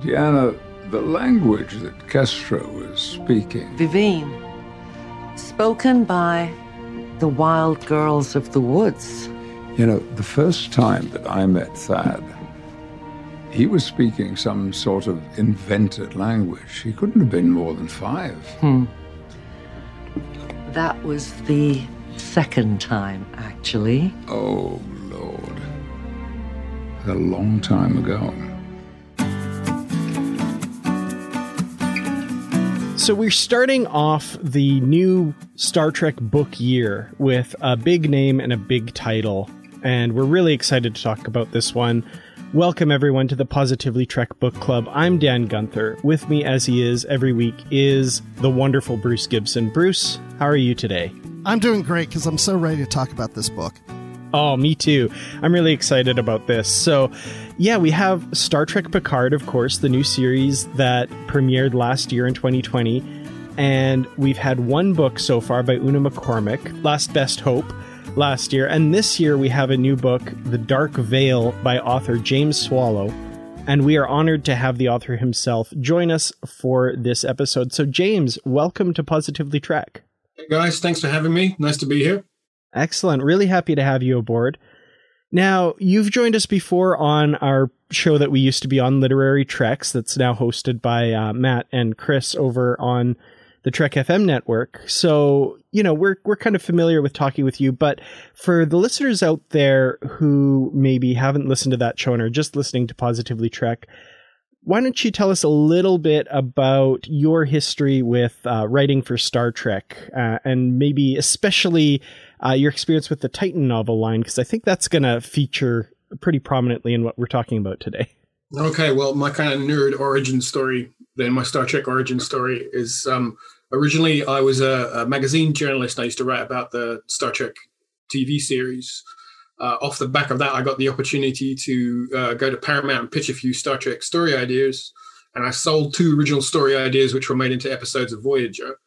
Deanna, the language that Kestra was speaking. Vivine, spoken by the wild girls of the woods. You know, the first time that I met Thad, he was speaking some sort of invented language. He couldn't have been more than five. Hmm. That was the second time, actually. Oh, Lord. A long time ago. So we're starting off the new Star Trek book year with a big name and a big title, and we're really excited to talk about this one. Welcome everyone to the Positively Trek Book Club. I'm Dan Gunther. With me, as he is every week, is the wonderful Bruce Gibson. Bruce, how are you today? I'm doing great because I'm so ready to talk about this book. Oh, me too. I'm really excited about this. So, yeah, we have Star Trek Picard, of course, the new series that premiered last year in 2020. And we've had one book so far by Una McCormack, Last Best Hope, last year. And this year we have a new book, The Dark Veil, by author James Swallow. And we are honored to have the author himself join us for this episode. So, James, welcome to Positively Trek. Hey guys, thanks for having me. Nice to be here. Excellent. Really happy to have you aboard. Now, you've joined us before on our show that we used to be on, Literary Treks, that's now hosted by uh, Matt and Chris over on the Trek FM network. So, you know, we're we're kind of familiar with talking with you, but for the listeners out there who maybe haven't listened to that show and are just listening to Positively Trek, why don't you tell us a little bit about your history with uh, writing for Star Trek, uh, and maybe especially uh, your experience with the Titan novel line, because I think that's going to feature pretty prominently in what we're talking about today. Okay, well, my kind of nerd origin story, then my Star Trek origin story is um, originally I was a, a, magazine journalist. I used to write about the Star Trek TV series. Uh, off the back of that, I got the opportunity to uh, go to Paramount and pitch a few Star Trek story ideas. And I sold two original story ideas, which were made into episodes of Voyager.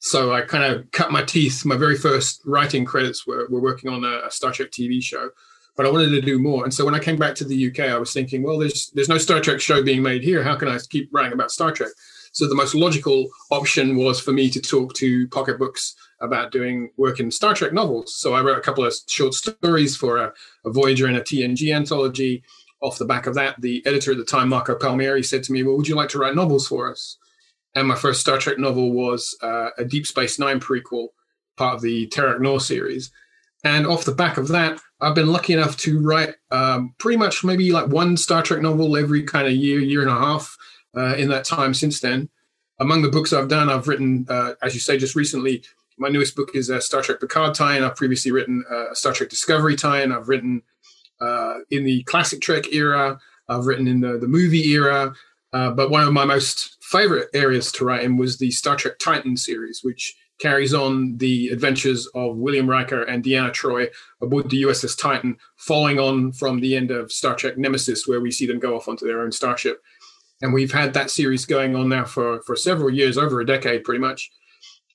So I kind of cut my teeth. My very first writing credits were, were working on a, a, Star Trek TV show, but I wanted to do more. And so when I came back to the UK, I was thinking, well, there's there's no Star Trek show being made here. How can I keep writing about Star Trek? So the most logical option was for me to talk to Pocket Books about doing work in Star Trek novels. So I wrote a couple of short stories for a, a Voyager and a TNG anthology. Off the back of that, the editor at the time, Marco Palmieri, said to me, "Well, would you like to write novels for us?" And my first Star Trek novel was uh, a Deep Space Nine prequel, part of the Terok Nor series. And off the back of that, I've been lucky enough to write um, pretty much maybe like one Star Trek novel every kind of year, year and a half uh, in that time since then. Among the books I've done, I've written, uh, as you say, just recently, my newest book is a Star Trek Picard tie-in. I've previously written a Star Trek Discovery tie-in. I've written uh, in the classic Trek era. I've written in the, the movie era. Uh, but one of my most favorite areas to write in was the Star Trek Titan series, which carries on the adventures of William Riker and Deanna Troi aboard the USS Titan, following on from the end of Star Trek Nemesis, where we see them go off onto their own starship. And we've had that series going on now for, for several years, over a decade pretty much.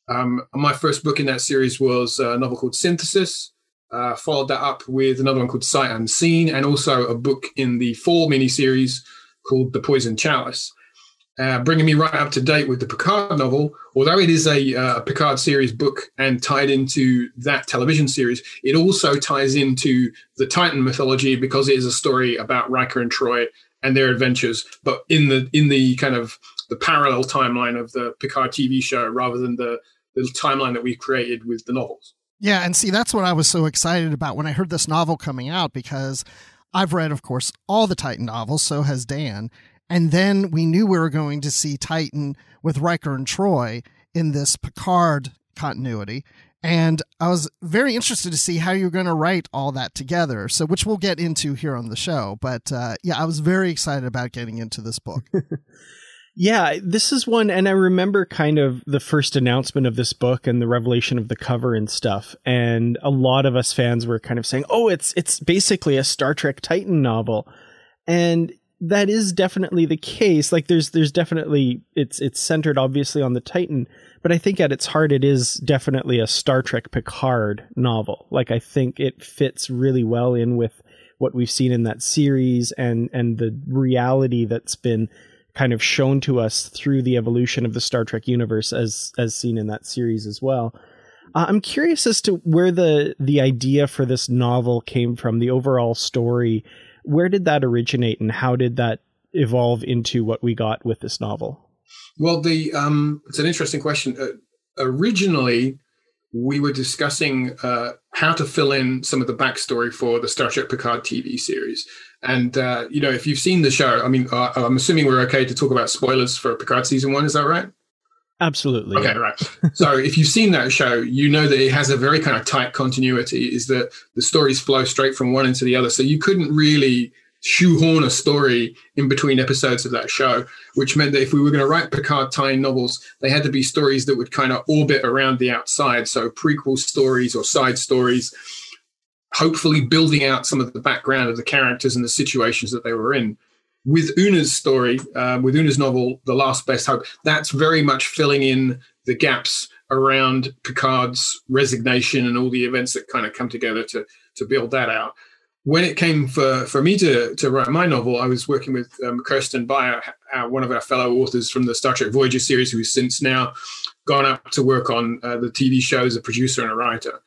Um, my first book in that series was a novel called Synthesis. Uh, followed that up with another one called Sight Unseen, and also a book in the fall miniseries called The Poison Chalice. Uh, bringing me right up to date with the Picard novel. Although it is a uh, Picard series book and tied into that television series, it also ties into the Titan mythology because it is a story about Riker and Troi and their adventures, but in the in the kind of the parallel timeline of the Picard TV show rather than the the timeline that we created with the novels. Yeah, and see that's what I was so excited about when I heard this novel coming out because I've read, of course, all the Titan novels, so has Dan. And then we knew we were going to see Titan with Riker and Troi in this Picard continuity. And I was very interested to see how you're going to write all that together. So, which we'll get into here on the show. But uh, yeah, I was very excited about getting into this book. yeah, this is one, and I remember kind of the first announcement of this book and the revelation of the cover and stuff. And a lot of us fans were kind of saying, "Oh, it's it's basically a Star Trek Titan novel," and that is definitely the case. Like, there's there's definitely it's it's centered obviously on the Titan but I think at its heart, it is definitely a Star Trek Picard novel. Like, I think it fits really well in with what we've seen in that series and, and the reality that's been kind of shown to us through the evolution of the Star Trek universe as, as seen in that series as well. Uh, I'm curious as to where the, the idea for this novel came from, the overall story. Where did that originate and how did that evolve into what we got with this novel? Well, the um, it's an interesting question. Uh, originally, we were discussing uh, how to fill in some of the backstory for the Star Trek Picard TV series. And uh, you know, if you've seen the show, I mean, uh, I'm assuming we're okay to talk about spoilers for Picard season one. Is that right? Absolutely. Okay, yeah. right. so if you've seen that show, you know that it has a very kind of tight continuity. Is that the stories flow straight from one into the other, so you couldn't really shoehorn a story in between episodes of that show, which meant that if we were going to write Picard tie novels, they had to be stories that would kind of orbit around the outside. So prequel stories or side stories, hopefully building out some of the background of the characters and the situations that they were in. With Una's story, um, with Una's novel, The Last Best Hope, that's very much filling in the gaps around Picard's resignation and all the events that kind of come together to to build that out when it came for, for me to, to write my novel, I was working with um, Kirsten Beyer, uh, one of our fellow authors from the Star Trek Voyager series, who's since now gone up to work on uh, the TV show as a producer and a writer.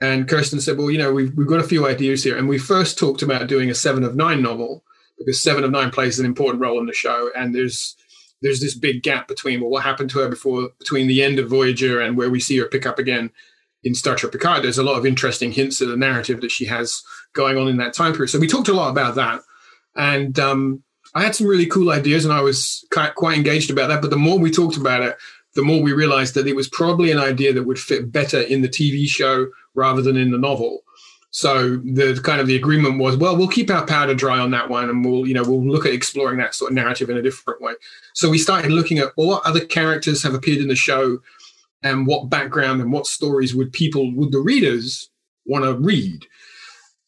And Kirsten said, Well, you know, we've, we've got a few ideas here. And we first talked about doing a Seven of Nine novel because Seven of Nine plays an important role in the show. And there's there's this big gap between well, what happened to her before between the end of Voyager and where we see her pick up again in Star Trek Picard, there's a lot of interesting hints of the narrative that she has going on in that time period. So we talked a lot about that, and um, I had some really cool ideas, and I was quite engaged about that. But the more we talked about it, the more we realized that it was probably an idea that would fit better in the TV show rather than in the novel. So the kind of the agreement was, well, we'll keep our powder dry on that one, and we'll you know we'll look at exploring that sort of narrative in a different way. So we started looking at what other characters have appeared in the show and what background and what stories would people would the readers want to read.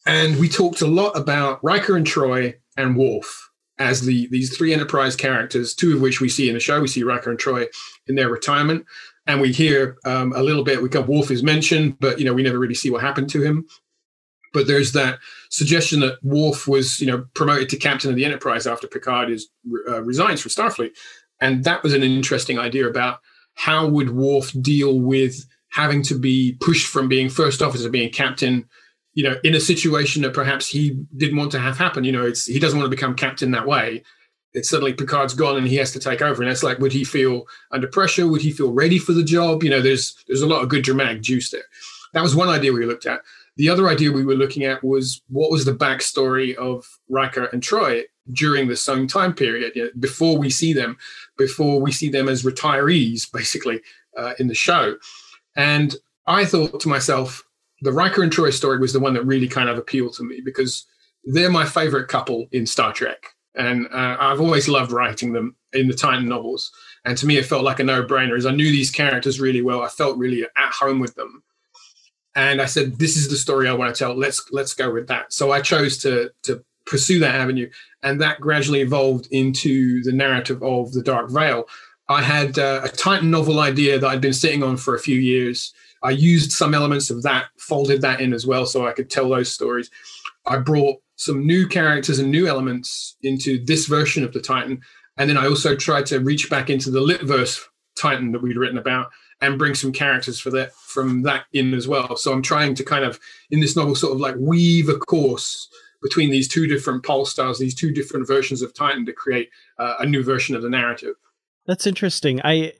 And we talked a lot about Riker and Troi and Worf as the these three enterprise characters two of which we see in the show. We see Riker and Troi in their retirement. And we hear um, a little bit we got Worf is mentioned but you know we never really see what happened to him but there's that suggestion that Worf was you know promoted to captain of the enterprise after Picard is uh, resigns from Starfleet and that was an interesting idea about how would Worf deal with having to be pushed from being first officer to being captain, you know, in a situation that perhaps he didn't want to have happen. You know, it's he doesn't want to become captain that way. It's suddenly Picard's gone and he has to take over. And it's like, would he feel under pressure? Would he feel ready for the job? You know, there's there's a lot of good dramatic juice there. That was one idea we looked at. The other idea we were looking at was what was the backstory of Riker and Troi during the same time period, you know, before we see them, before we see them as retirees, basically, uh, in the show. And I thought to myself, the Riker and Troi story was the one that really kind of appealed to me because they're my favorite couple in Star Trek. And uh, I've always loved writing them in the Titan novels. And to me, it felt like a no brainer as I knew these characters really well. I felt really at home with them and I said, "This is the story I want to tell. Let's let's go with that." So I chose to to pursue that avenue, and that gradually evolved into the narrative of the Dark Veil. I had uh, a Titan novel idea that I'd been sitting on for a few years. I used some elements of that, folded that in as well, so I could tell those stories. I brought some new characters and new elements into this version of the Titan, and then I also tried to reach back into the Litverse Titan that we'd written about and bring some characters for that from that in as well. So I'm trying to kind of in this novel sort of like weave a course between these two different pole stars, these two different versions of Titan to create uh, a new version of the narrative. That's interesting. I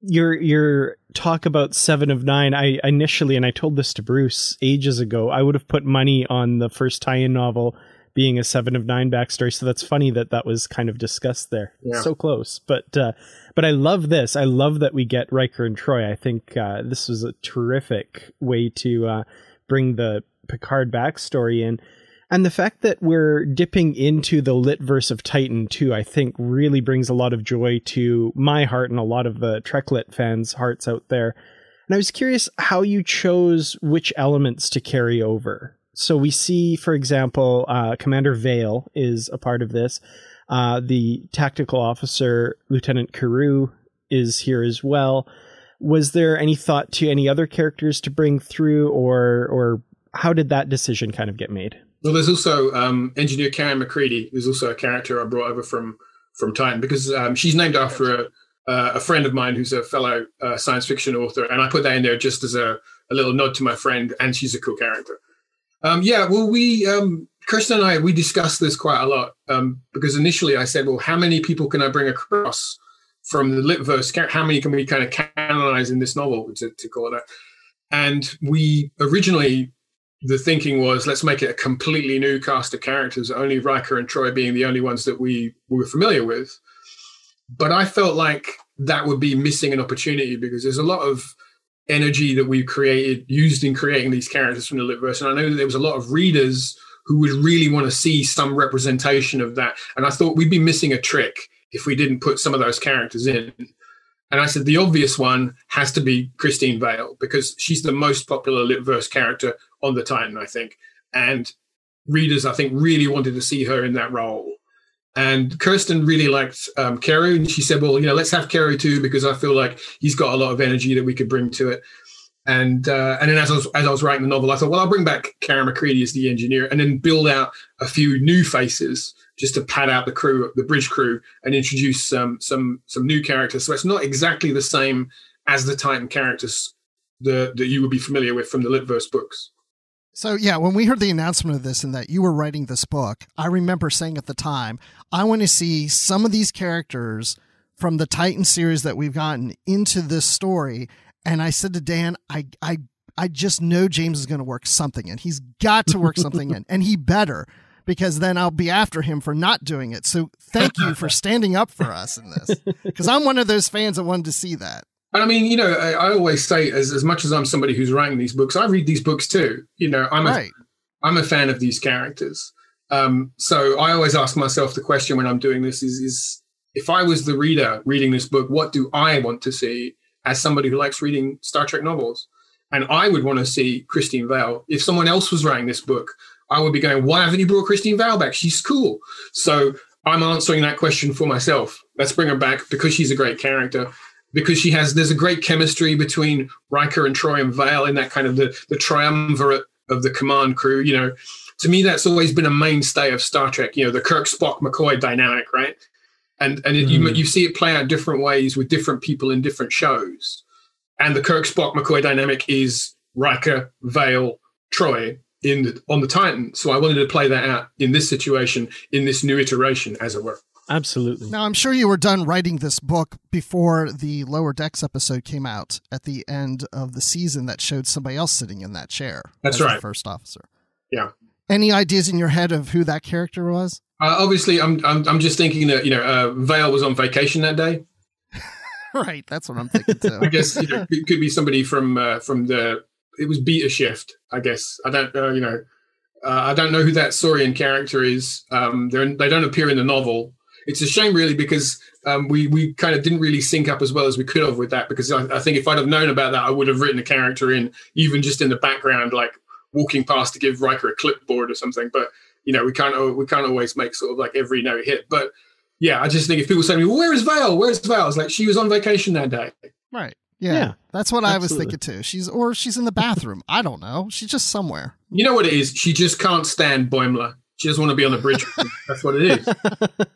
your your talk about Seven of Nine. I initially, and I told this to Bruce ages ago, I would have put money on the first tie-in novel being a seven of nine backstory. So that's funny that that was kind of discussed there. Yeah. So close, but uh, but I love this. I love that we get Riker and Troi. I think uh, this was a terrific way to uh, bring the Picard backstory in. And the fact that we're dipping into the lit verse of Titan too, I think really brings a lot of joy to my heart and a lot of the Treklit fans' hearts out there. And I was curious how you chose which elements to carry over. So we see, for example, uh, Commander Vale is a part of this. Uh, the tactical officer, Lieutenant Keru, is here as well. Was there any thought to any other characters to bring through, or or how did that decision kind of get made? Well, there's also um, engineer Karen McCready. There's also a character I brought over from from Titan because um, she's named after a, a friend of mine who's a fellow uh, science fiction author, and I put that in there just as a, a little nod to my friend, and she's a cool character. Um, yeah, well, we um, and I we discussed this quite a lot um, because initially I said, well, how many people can I bring across from the Litverse? How many can we kind of canonize in this novel to, to call it? And we originally the thinking was let's make it a completely new cast of characters, only Riker and Troi being the only ones that we were familiar with. But I felt like that would be missing an opportunity because there's a lot of energy that we've created, used in creating these characters from the Litverse. And I know that there was a lot of readers who would really want to see some representation of that. And I thought we'd be missing a trick if we didn't put some of those characters in. And I said the obvious one has to be Christine Vale because she's the most popular Litverse character on the Titan, I think. And readers, I think, really wanted to see her in that role. And Kirsten really liked um, Keru, and she said, "Well, you know, let's have Keru too because I feel like he's got a lot of energy that we could bring to it." And uh, and then as I was as I was writing the novel, I thought, well, I'll bring back Karen McCready as the engineer, and then build out a few new faces just to pad out the crew, the bridge crew, and introduce some some some new characters. So it's not exactly the same as the Titan characters the, that you would be familiar with from the Litverse books. So yeah, when we heard the announcement of this and that you were writing this book, I remember saying at the time, I want to see some of these characters from the Titan series that we've gotten into this story. And I said to Dan, I I I just know James is going to work something in. He's got to work something in, and he better because then I'll be after him for not doing it. So thank you for standing up for us in this because I'm one of those fans that wanted to see that. And I mean, you know, I, I, always say, as, as much as I'm somebody who's writing these books, I read these books too. You know, I'm right. a, I'm a fan of these characters. Um, so I always ask myself the question when I'm doing this: is, is if I was the reader reading this book, what do I want to see as somebody who likes reading Star Trek novels? And I would want to see Christine Vale. If someone else was writing this book, I would be going, "Why haven't you brought Christine Vale back? She's cool." So I'm answering that question for myself. Let's bring her back because she's a great character because she has there's a great chemistry between Riker and Troi and Vale in that kind of the, the triumvirate of the command crew. You know, to me that's always been a mainstay of Star Trek. You know, the Kirk Spock McCoy dynamic, right? And and it, mm. you you see it play out different ways with different people in different shows. And the Kirk Spock McCoy dynamic is Riker, Vale, Troi in the, on the Titan. So I wanted to play that out in this situation, in this new iteration, as it were. Absolutely. Now, I'm sure you were done writing this book before the Lower Decks episode came out at the end of the season that showed somebody else sitting in that chair. That's right. first officer. Yeah. Any ideas in your head of who that character was? Uh, obviously, I'm, I'm I'm just thinking that you know uh, Vale was on vacation that day. right, that's what I'm thinking too. I guess you know, it could be somebody from uh, from the it was Beta Shift. I guess I don't uh, you know uh, I don't know who that Saurian character is. Um, they they don't appear in the novel, it's a shame really because um, we we kind of didn't really sync up as well as we could have with that because I, I, think if I'd have known about that I would have written a character in even just in the background like walking past to give Riker a clipboard or something. But you know we can't we can't always make sort of like every note hit. But yeah I just think if people say to me well, where is Vale? Where's Vale? It's like she was on vacation that day. Right. Yeah, yeah. That's what absolutely. I was thinking too. She's or she's in the bathroom. I don't know. She's just somewhere. You know what it is? She just can't stand Boimler she doesn't want to be on the bridge. That's what it is.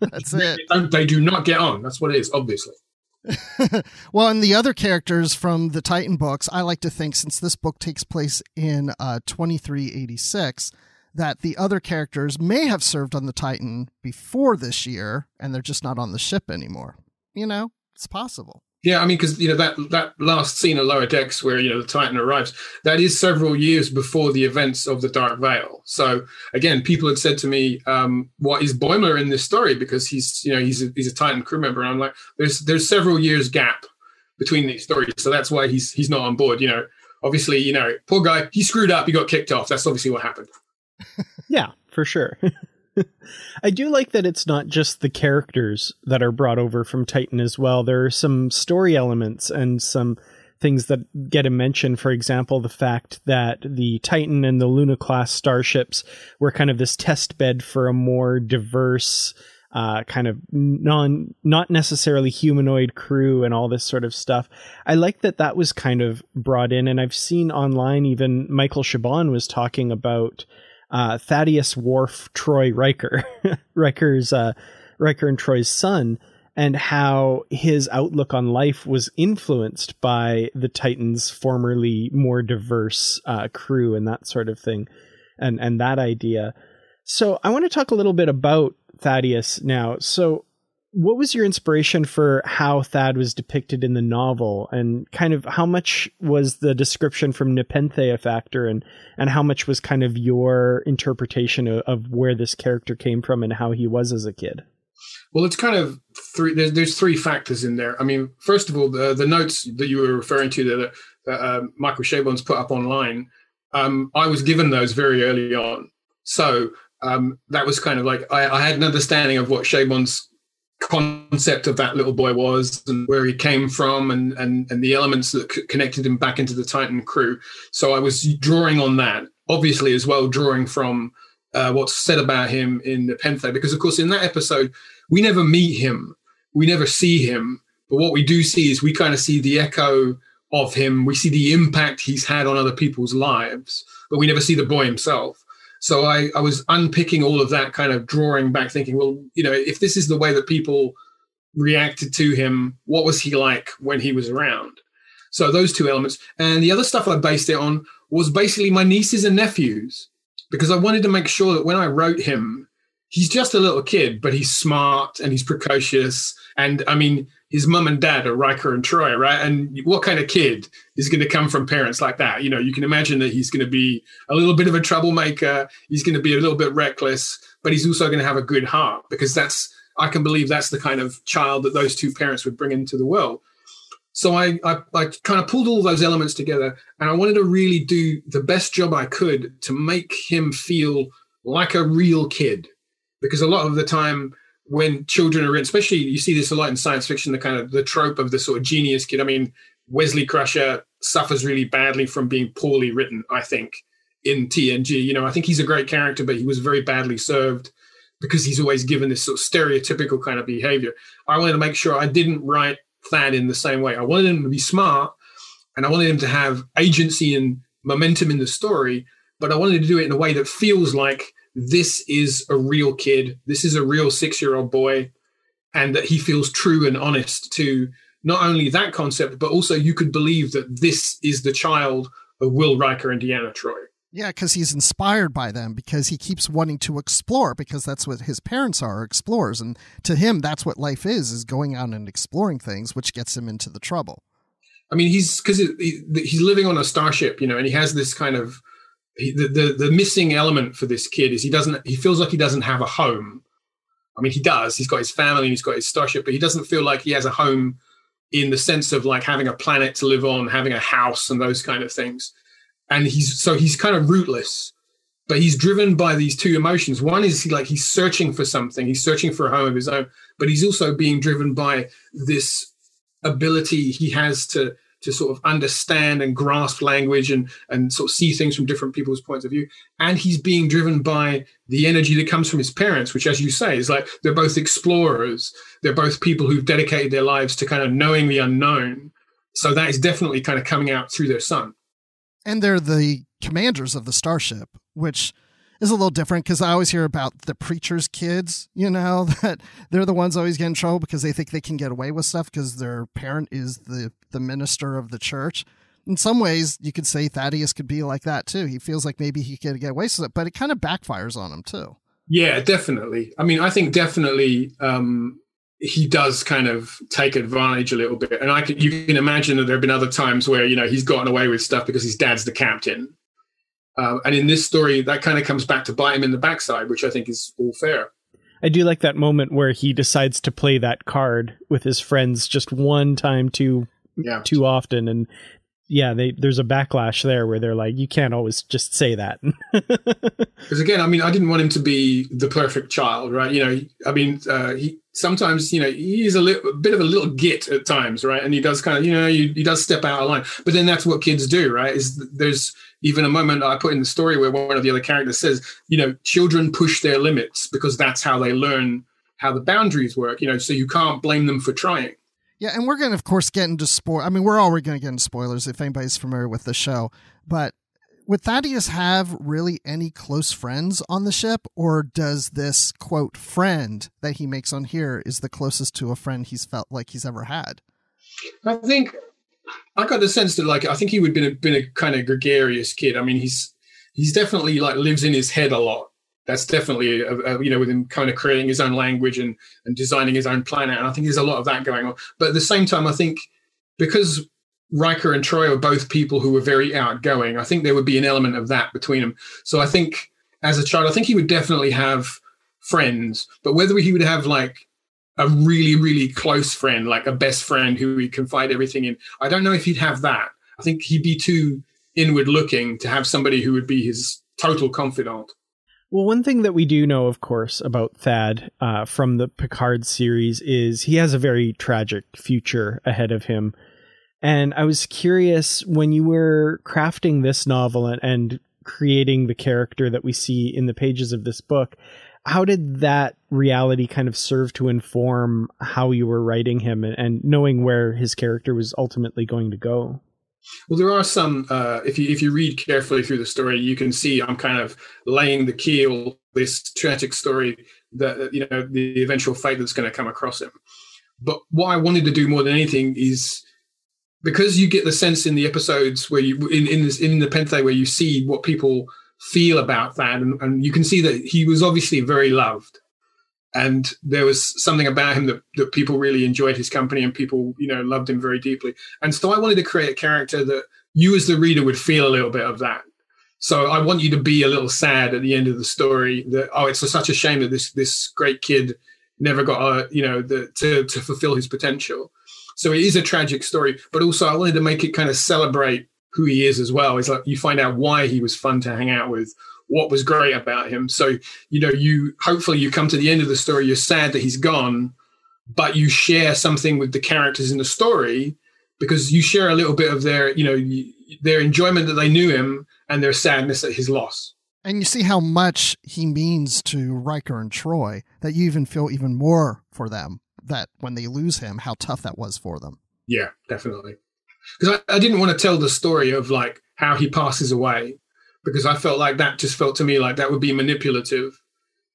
That's it. They, they do not get on. That's what it is, obviously. well, and the other characters from the Titan books, I like to think since this book takes place in uh, 2386, that the other characters may have served on the Titan before this year and they're just not on the ship anymore. You know, it's possible. Yeah, I mean, because you know that that last scene of Lower Decks where you know the Titan arrives, that is several years before the events of the Dark Veil. So again, people had said to me, um, "What is Boimler in this story?" Because he's you know he's a, he's a Titan crew member, and I'm like, "There's there's several years gap between these stories, so that's why he's he's not on board." You know, obviously, you know, poor guy, he screwed up, he got kicked off. That's obviously what happened. yeah, for sure. I do like that it's not just the characters that are brought over from Titan as well. There are some story elements and some things that get a mention. For example, the fact that the Titan and the Luna class starships were kind of this test bed for a more diverse, uh, kind of non, not necessarily humanoid crew and all this sort of stuff. I like that that was kind of brought in. And I've seen online, even Michael Chabon was talking about uh, Thaddeus Worf Troi Riker, Riker's uh, Riker and Troi's son, and how his outlook on life was influenced by the Titans' formerly more diverse uh, crew and that sort of thing, and and that idea. So I want to talk a little bit about Thaddeus now. So what was your inspiration for how Thad was depicted in the novel, and kind of how much was the description from Nepenthe a factor, and and how much was kind of your interpretation of, of where this character came from and how he was as a kid? Well, it's kind of three. There's, there's three factors in there. I mean, first of all, the the notes that you were referring to that, that uh, Michael Chabon's put up online, um, I was given those very early on, so um, that was kind of like I, I had an understanding of what Chabon's concept of that little boy was and where he came from and and, and the elements that c- connected him back into the Titan crew. So I was drawing on that, obviously as well, drawing from uh, what's said about him in the Nepenthe, because of course in that episode we never meet him, we never see him, but what we do see is we kind of see the echo of him. We see the impact he's had on other people's lives, but we never see the boy himself. So I, I was unpicking all of that, kind of drawing back, thinking, well, you know, if this is the way that people reacted to him, what was he like when he was around? So those two elements. And the other stuff I based it on was basically my nieces and nephews, because I wanted to make sure that when I wrote him, he's just a little kid, but he's smart and he's precocious. And I mean, his mum and dad are Riker and Troi, right? And what kind of kid is going to come from parents like that? You know, you can imagine that he's going to be a little bit of a troublemaker. He's going to be a little bit reckless, but he's also going to have a good heart because that's, I can believe that's the kind of child that those two parents would bring into the world. So I, I, I kind of pulled all those elements together and I wanted to really do the best job I could to make him feel like a real kid. Because a lot of the time, when children are in, especially you see this a lot in science fiction, the kind of the trope of the sort of genius kid. I mean, Wesley Crusher suffers really badly from being poorly written, I think, in TNG. You know, I think he's a great character, but he was very badly served because he's always given this sort of stereotypical kind of behavior. I wanted to make sure I didn't write Thad in the same way. I wanted him to be smart and I wanted him to have agency and momentum in the story, but I wanted to do it in a way that feels like this is a real kid, this is a real six year old boy, and that he feels true and honest to not only that concept, but also you could believe that this is the child of Will Riker and Deanna Troi. Yeah, because he's inspired by them because he keeps wanting to explore because that's what his parents are explorers, and to him that's what life is is going out and exploring things, which gets him into the trouble. I mean, he's because he, he's living on a starship, you know, and he has this kind of he, the, the the missing element for this kid is he doesn't he feels like he doesn't have a home. I mean, he does. He's got his family, and he's got his starship, but he doesn't feel like he has a home in the sense of like having a planet to live on, having a house, and those kind of things. And he's so he's kind of rootless, but he's driven by these two emotions. One is like he's searching for something, he's searching for a home of his own, but he's also being driven by this ability he has to to sort of understand and grasp language and and sort of see things from different people's points of view. And he's being driven by the energy that comes from his parents which as you say is like they're both explorers. They're both people who've dedicated their lives to kind of knowing the unknown. So that is definitely kind of coming out through their son. And they're the commanders of the starship which is a little different because I always hear about the preacher's kids, you know, that they're the ones always get in trouble because they think they can get away with stuff because their parent is the, the minister of the church. In some ways, you could say Thaddeus could be like that too. He feels like maybe he could get away with it, but it kind of backfires on him too. Yeah, definitely. I mean, I think definitely um, he does kind of take advantage a little bit. And I can you can imagine that there have been other times where you know he's gotten away with stuff because his dad's the captain. Uh, and in this story, that kind of comes back to bite him in the backside, which I think is all fair. I do like that moment where he decides to play that card with his friends just one time too Yeah. too often and yeah, they there's a backlash there where they're like, you can't always just say that. Because again, I mean, I didn't want him to be the perfect child, right? You know, I mean, uh, he sometimes, you know, he's a, little, a bit of a little git at times, right? And he does kind of, you know, he, he does step out of line. But then that's what kids do, right? Is there's even a moment I put in the story where one of the other characters says, you know, children push their limits because that's how they learn how the boundaries work. You know, so you can't blame them for trying. Yeah, and we're going to, of course, get into spoil. I mean, we're already going to get into spoilers if anybody's familiar with the show. But would Thaddeus have really any close friends on the ship, or does this quote friend that he makes on here is the closest to a friend he's felt like he's ever had? I think I got the sense that like I think he would been a, been a kind of gregarious kid. I mean, he's he's definitely like lives in his head a lot. That's definitely a, a, you know with him kind of creating his own language and and designing his own planet. And I think there's a lot of that going on. But at the same time, I think because Riker and Troi are both people who were very outgoing, I think there would be an element of that between them. So I think as a child, I think he would definitely have friends. But whether he would have like a really, really close friend, like a best friend who he confide everything in. I don't know if he'd have that. I think he'd be too inward looking to have somebody who would be his total confidant. Well, one thing that we do know, of course, about Thad uh, from the Picard series is he has a very tragic future ahead of him. And I was curious when you were crafting this novel and, and creating the character that we see in the pages of this book, how did that reality kind of serve to inform how you were writing him and, and knowing where his character was ultimately going to go? Well, there are some. Uh, if you if you read carefully through the story, you can see I'm kind of laying the keel this tragic story that you know the eventual fate that's going to come across him. But what I wanted to do more than anything is because you get the sense in the episodes where you in in this in Nepenthe where you see what people feel about that, and, and you can see that he was obviously very loved. And there was something about him that, that people really enjoyed his company and people you know loved him very deeply. And so i wanted to create a character that you as the reader would feel a little bit of that. So i want you to be a little sad at the end of the story that oh it's a, such a shame that this this great kid never got a you know the, to to fulfill his potential. So it is a tragic story but also i wanted to make it kind of celebrate who he is as well it's like you find out why he was fun to hang out with what was great about him. So, you know, you hopefully you come to the end of the story, you're sad that he's gone, but you share something with the characters in the story because you share a little bit of their, you know, their enjoyment that they knew him and their sadness at his loss. And you see how much he means to Riker and Troi that you even feel even more for them that when they lose him, how tough that was for them. Yeah, definitely. Because I, I didn't want to tell the story of like how he passes away because I felt like that just felt to me like that would be manipulative.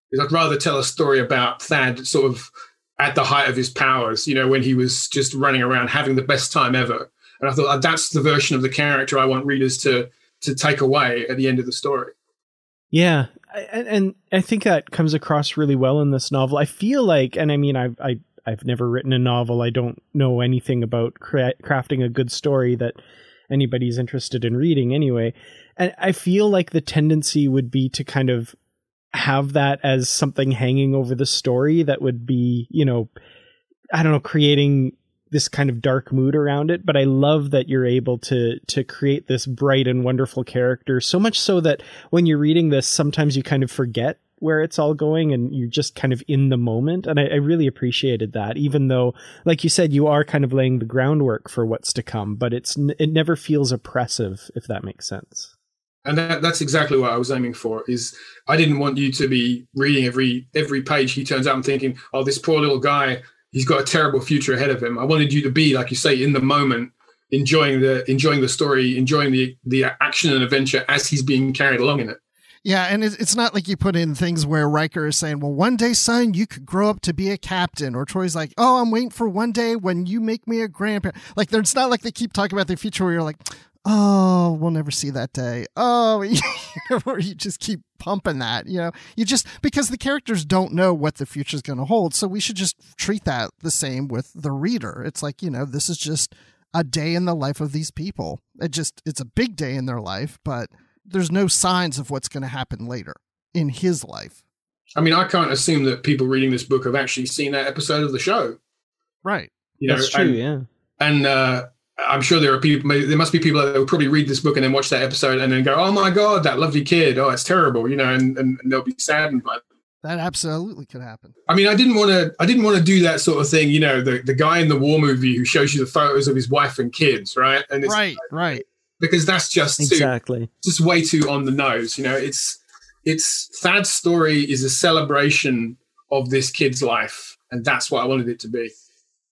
Because I'd rather tell a story about Thad sort of at the height of his powers, you know, when he was just running around having the best time ever. And I thought uh, that's the version of the character I want readers to to take away at the end of the story. Yeah, and, I think that comes across really well in this novel. I feel like, and I mean, I've I, I've never written a novel. I don't know anything about cra- crafting a good story that anybody's interested in reading anyway. And I feel like the tendency would be to kind of have that as something hanging over the story that would be, you know, I don't know, creating this kind of dark mood around it but i love that you're able to to create this bright and wonderful character so much so that when you're reading this sometimes you kind of forget where it's all going and you're just kind of in the moment. And I, I, really appreciated that even though like you said you are kind of laying the groundwork for what's to come but it's it never feels oppressive if that makes sense. And that, that's exactly what i was aiming for is i didn't want you to be reading every every page. He turns out and thinking oh this poor little guy he's got a terrible future ahead of him. I wanted you to be like you say in the moment enjoying the enjoying the story enjoying the the action and adventure as he's being carried along in it yeah, and it's not like you put in things where Riker is saying, "Well, one day, son, you could grow up to be a captain," or Troi's like, "Oh, I'm waiting for one day when you make me a grandparent." Like, it's not like they keep talking about the future where you're like, oh, we'll never see that day. Oh, or you just keep pumping that, you know, you just because the characters don't know what the future is going to hold. So we should just treat that the same with the reader. It's like, you know, this is just a day in the life of these people. It just, it's a big day in their life, but there's no signs of what's going to happen later in his life. I mean, I can't assume that people reading this book have actually seen that episode of the show. Right. You That's true, and, yeah. And uh, I'm sure there are people. There must be people that will probably read this book and then watch that episode and then go, "Oh my god, that lovely kid! Oh, it's terrible," you know, and, and they'll be saddened by. It. That absolutely could happen. I mean, I didn't want to. I didn't want to do that sort of thing. You know, the the guy in the war movie who shows you the photos of his wife and kids, right? And it's right, right. Because that's just exactly too, just way too on the nose. You know, it's it's Thad's story is a celebration of this kid's life, and that's what I wanted it to be.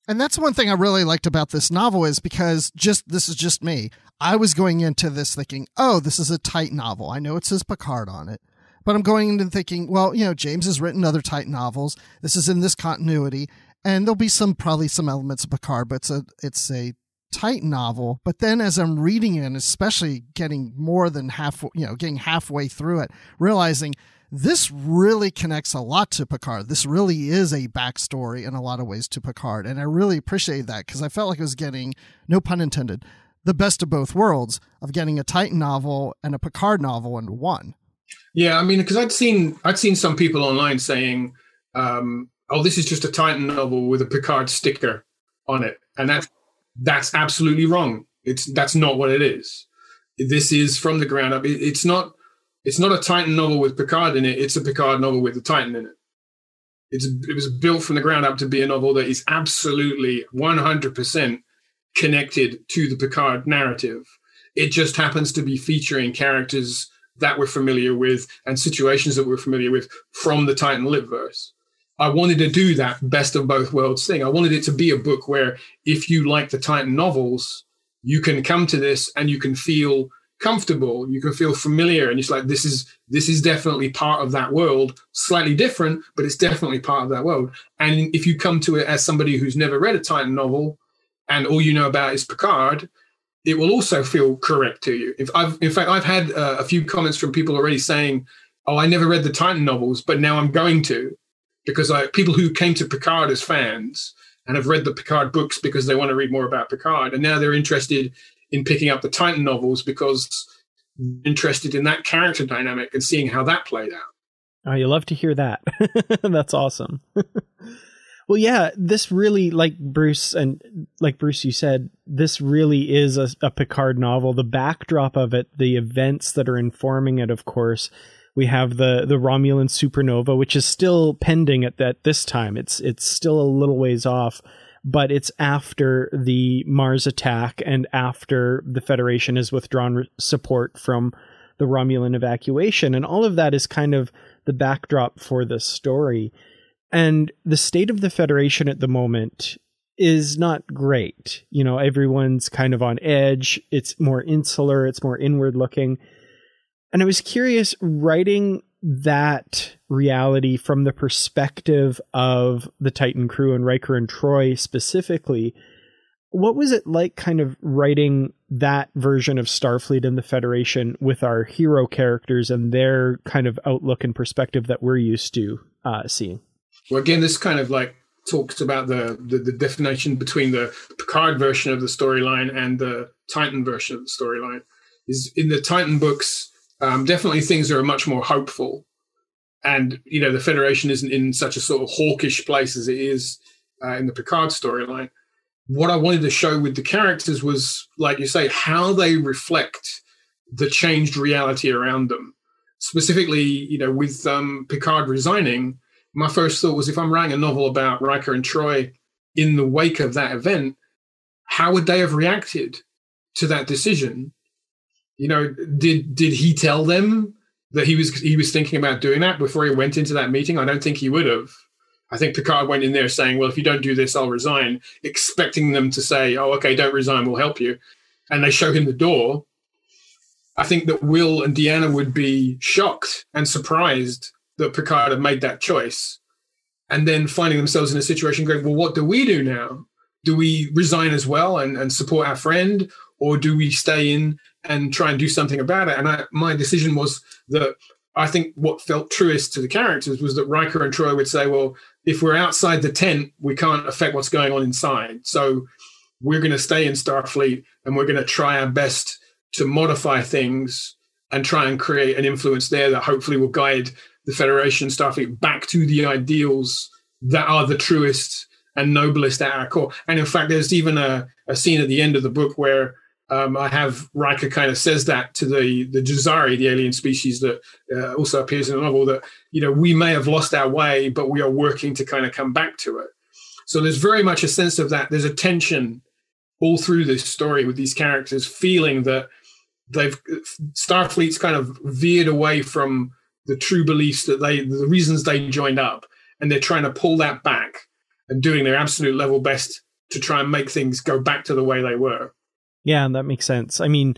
And that's one thing I really liked about this novel is because just this is just me. I was going into this thinking, oh, this is a Titan novel. I know it says Picard on it, but I'm going into thinking, well, you know, James has written other Titan novels. This is in this continuity, and there'll be some probably some elements of Picard, but it's a it's a Titan novel. But then as I'm reading it, and especially getting more than half, you know, getting halfway through it, realizing this really connects a lot to Picard. This really is a backstory in a lot of ways to Picard. And I really appreciate that because I felt like I was getting, no pun intended, the best of both worlds of getting a Titan novel and a Picard novel into one. Yeah, I mean, because I'd seen I'd seen some people online saying, um, "Oh, this is just a Titan novel with a Picard sticker on it," and that's that's absolutely wrong. It's that's not what it is. This is from the ground up. It, it's not it's not a Titan novel with Picard in it. It's a Picard novel with a Titan in it. It's it was built from the ground up to be a novel that is absolutely 100% connected to the Picard narrative. It just happens to be featuring characters that we're familiar with and situations that we're familiar with from the Titan Litverse. I wanted to do that best of both worlds thing. I wanted it to be a book where if you like the Titan novels, you can come to this and you can feel comfortable. You can feel familiar and it's like this is this is definitely part of that world. Slightly different but it's definitely part of that world. And if you come to it as somebody who's never read a titan novel and all you know about is picard it will also feel correct to you. If i've in fact i've had uh, a few comments from people already saying oh i never read the titan novels but now i'm going to because i people who came to picard as fans and have read the Picard books because they want to read more about Picard. And now they're interested in picking up the Titan novels because interested in that character dynamic and seeing how that played out. Oh, you love to hear that. That's awesome. well, yeah, this really, like Bruce and like Bruce, you said, this really is a, a Picard novel. The backdrop of it, the events that are informing it, of course. We have the the Romulan supernova, which is still pending at that this time. It's it's still a little ways off but it's after the Mars attack and after the Federation has withdrawn support from the Romulan evacuation. And all of that is kind of the backdrop for the story. And the state of the Federation at the moment is not great. You know, everyone's kind of on edge. It's more insular, it's more inward looking. And I was curious writing that reality from the perspective of the Titan crew and Riker and Troi specifically. What was it like kind of writing that version of Starfleet and the Federation with our hero characters and their kind of outlook and perspective that we're used to uh, seeing? Well, again, this kind of like talks about the, the, the definition between the Picard version of the storyline and the Titan version of the storyline. Is in the Titan books, um, definitely things are much more hopeful. And, you know, the Federation isn't in such a sort of hawkish place as it is uh, in the Picard storyline. What I wanted to show with the characters was, like you say, how they reflect the changed reality around them. Specifically, you know, with um, Picard resigning, my first thought was if I'm writing a novel about Riker and Troi in the wake of that event, how would they have reacted to that decision? You know, did did he tell them that he was he was thinking about doing that before he went into that meeting? I don't think he would have. I think Picard went in there saying, "Well, if you don't do this, I'll resign," expecting them to say, "Oh, okay, don't resign, we'll help you," and they show him the door. I think that Will and Deanna would be shocked and surprised that Picard had made that choice, and then finding themselves in a situation going, "Well, what do we do now? Do we resign as well and, and support our friend, or do we stay in and try and do something about it? And I, my decision was that I think what felt truest to the characters was that Riker and Troi would say, well, if we're outside the tent, we can't affect what's going on inside. So we're going to stay in Starfleet and we're going to try our best to modify things and try and create an influence there that hopefully will guide the Federation Starfleet back to the ideals that are the truest and noblest at our core. And in fact, there's even a, a scene at the end of the book where um, I have Riker kind of says that to the the Jazari, the alien species that uh, also appears in the novel. That you know we may have lost our way, but we are working to kind of come back to it. So there's very much a sense of that. There's a tension all through this story with these characters feeling that they've Starfleet's kind of veered away from the true beliefs that they the reasons they joined up, and they're trying to pull that back and doing their absolute level best to try and make things go back to the way they were. Yeah, that makes sense. I mean,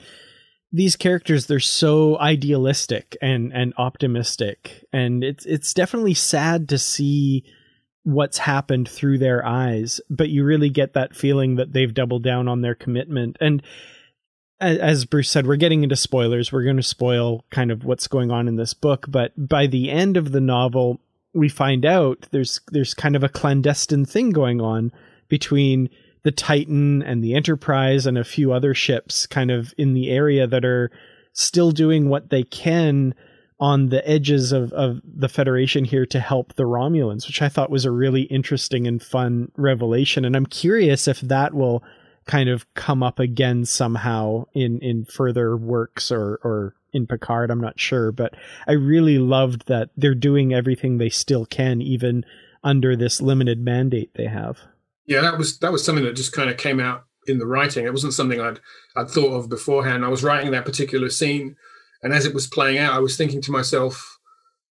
these characters they're so idealistic and and optimistic and it's it's definitely sad to see what's happened through their eyes but you really get that feeling that they've doubled down on their commitment and as Bruce said we're getting into spoilers we're going to spoil kind of what's going on in this book but by the end of the novel we find out there's there's kind of a clandestine thing going on between the Titan and the Enterprise and a few other ships kind of in the area that are still doing what they can on the edges of, of the Federation here to help the Romulans, which I thought was a really interesting and fun revelation. And I'm curious if that will kind of come up again somehow in, in further works or, or in Picard. I'm not sure, but I really loved that they're doing everything they still can, even under this limited mandate they have. Yeah, that was that was something that just kind of came out in the writing. It wasn't something I'd I'd thought of beforehand. I was writing that particular scene, and as it was playing out, I was thinking to myself,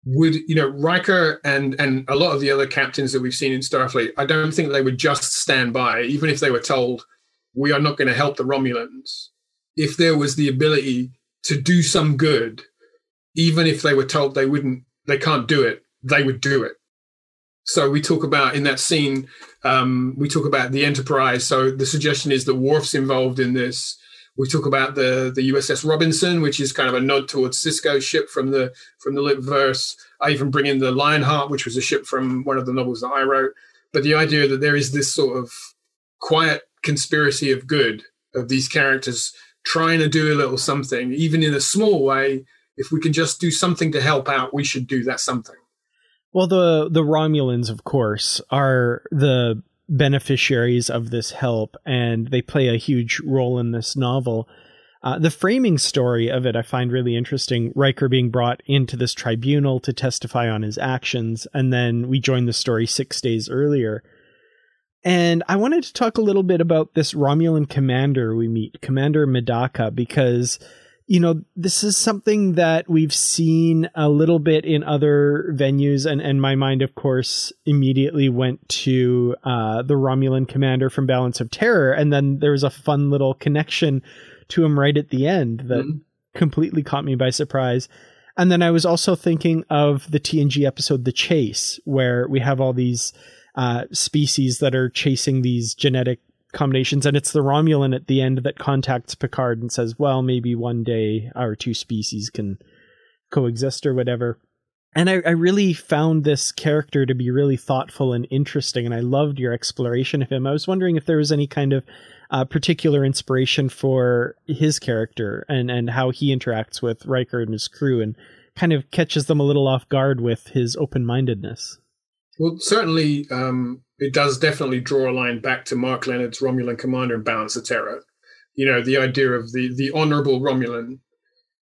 would you know Riker and and a lot of the other captains that we've seen in Starfleet, I don't think they would just stand by, even if they were told we are not going to help the Romulans. If there was the ability to do some good, even if they were told they wouldn't, they can't do it, they would do it. So we talk about in that scene, um, we talk about the Enterprise. So the suggestion is that Worf's involved in this. We talk about the the USS Robinson, which is kind of a nod towards Sisko's ship from the from the lit verse. I even bring in the Lionheart, which was a ship from one of the novels that I wrote. But the idea that there is this sort of quiet conspiracy of good of these characters trying to do a little something, even in a small way. If we can just do something to help out, we should do that something. Well, the the Romulans, of course, are the beneficiaries of this help, and they play a huge role in this novel. Uh, the framing story of it I find really interesting. Riker being brought into this tribunal to testify on his actions, and then we join the story six days earlier. And I wanted to talk a little bit about this Romulan commander we meet, Commander Medaka, because you know, this is something that we've seen a little bit in other venues, and, and my mind, of course, immediately went to uh, the Romulan commander from Balance of Terror, and then there was a fun little connection to him right at the end that mm-hmm. completely caught me by surprise. And then I was also thinking of the TNG episode The Chase, where we have all these uh, species that are chasing these genetic combinations, and it's the Romulan at the end that contacts Picard and says, "Well, maybe one day our two species can coexist or whatever." And I, I really found this character to be really thoughtful and interesting, and I loved your exploration of him. I was wondering if there was any kind of uh, particular inspiration for his character and and how he interacts with Riker and his crew, and kind of catches them a little off guard with his open mindedness. Well, certainly, um, it does definitely draw a line back to Mark Lenard's Romulan commander in Balance of Terror. You know, the idea of the the honorable Romulan.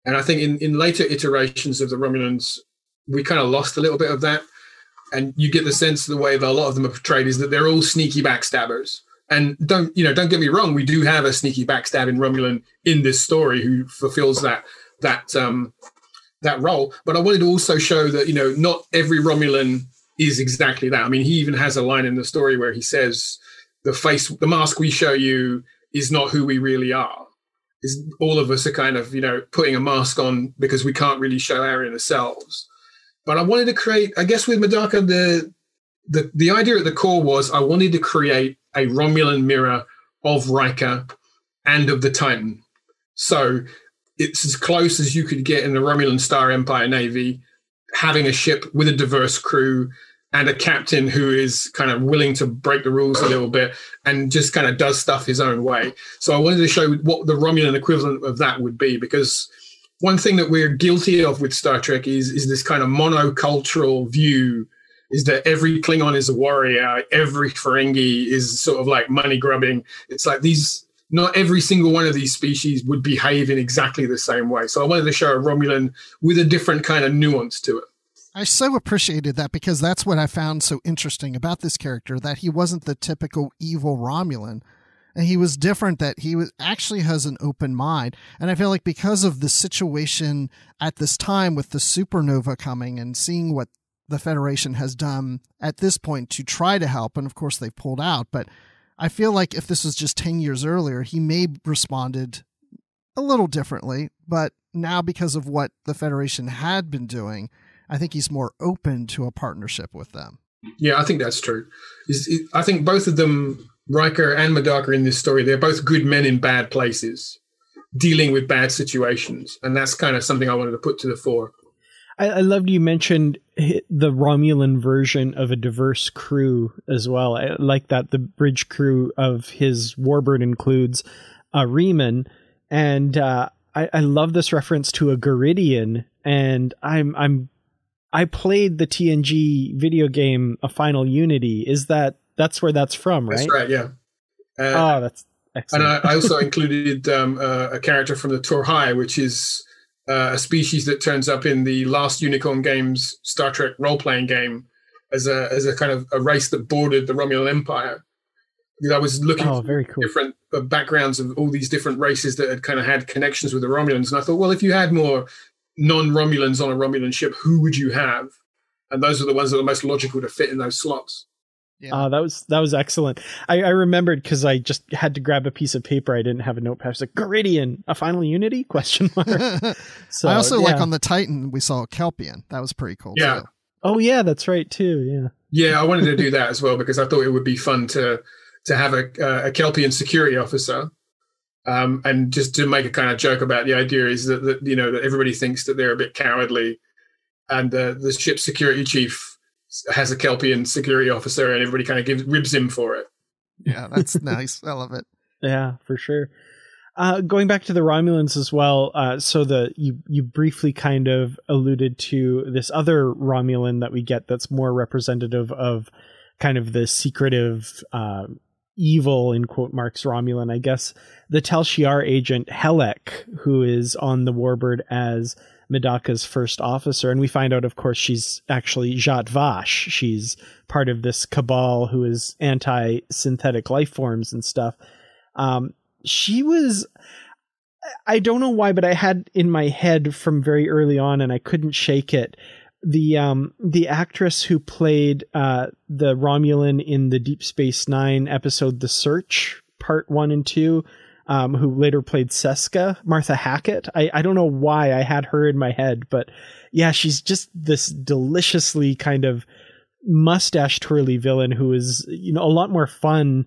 And I think in, in later iterations of the Romulans, we kind of lost a little bit of that. And you get the sense of the way that a lot of them are portrayed is that they're all sneaky backstabbers. And don't you know? Don't get me wrong. We do have a sneaky backstabbing Romulan in this story who fulfills that that um, that role. But I wanted to also show that you know not every Romulan is exactly that. I mean, he even has a line in the story where he says, "The face, the mask we show you is not who we really are." Is all of us are kind of you know putting a mask on because we can't really show our inner selves. But I wanted to create, I guess, with Medaka, the the the idea at the core was I wanted to create a Romulan mirror of Riker and of the Titan. So it's as close as you could get in the Romulan Star Empire Navy, having a ship with a diverse crew and a captain who is kind of willing to break the rules a little bit and just kind of does stuff his own way. So I wanted to show what the Romulan equivalent of that would be because one thing that we're guilty of with Star Trek is is this kind of monocultural view is that every Klingon is a warrior, every Ferengi is sort of like money grubbing. It's like these not every single one of these species would behave in exactly the same way. So I wanted to show a Romulan with a different kind of nuance to it. I so appreciated that because that's what I found so interesting about this character that he wasn't the typical evil Romulan. And he was different that he was actually has an open mind. And I feel like because of the situation at this time with the supernova coming and seeing what the Federation has done at this point to try to help, and of course they've pulled out, but I feel like if this was just 10 years earlier, he may responded a little differently, but now because of what the Federation had been doing, I think he's more open to a partnership with them. Yeah, I think that's true. I think both of them, Riker and Medaka in this story, they're both good men in bad places, dealing with bad situations. And that's kind of something I wanted to put to the fore. I, I loved you mentioned the Romulan version of a diverse crew as well. I like that the bridge crew of his Warbird includes a Reman, and uh, I, I love this reference to a Garidian. And I'm I'm I played the TNG video game, A Final Unity. Is that that's where that's from, right? That's right. Yeah. Uh, oh, that's excellent. And I, I also included um, uh, a character from the Torhai, which is uh, a species that turns up in the last Unicorn Games Star Trek role playing game as a as a kind of a race that bordered the Romulan Empire. Because I was looking oh, very cool. different uh, backgrounds of all these different races that had kind of had connections with the Romulans, and I thought, well, if you had more non-Romulans on a Romulan ship, who would you have? And those are the ones that are most logical to fit in those slots. Yeah. Uh, that was that was excellent. I, I remembered because I just had to grab a piece of paper. I didn't have a notepad. I was like, "Garidian, a final unity?" Question mark. so I also yeah. like on the Titan we saw a Kelpien. That was pretty cool. Yeah. Too. Oh yeah, that's right too. Yeah. Yeah, I wanted to do that as well because I thought it would be fun to to have a uh, a Kelpien security officer, um, and just to make a kind of joke about the idea is that, that you know that everybody thinks that they're a bit cowardly, and uh, the ship security chief has a Kelpien security officer, and everybody kind of gives ribs him for it. Yeah, that's nice. I love it. Yeah, for sure. Uh, going back to the Romulans as well, uh, so the you you briefly kind of alluded to this other Romulan that we get that's more representative of kind of the secretive uh, evil in quote marks Romulan, I guess the Tal Shiar agent Helek, who is on the Warbird as Medaka's first officer, and we find out, of course, she's actually Zhat Vash. She's part of this cabal who is anti-synthetic life forms and stuff. Um, she was. I don't know why, but I had in my head from very early on, and I couldn't shake it. The um the actress who played uh the Romulan in the Deep Space Nine episode The Search Part One and Two, um, who later played Seska, Martha Hackett. I, I don't know why I had her in my head, but yeah, she's just this deliciously kind of mustache twirly villain who is, you know, a lot more fun,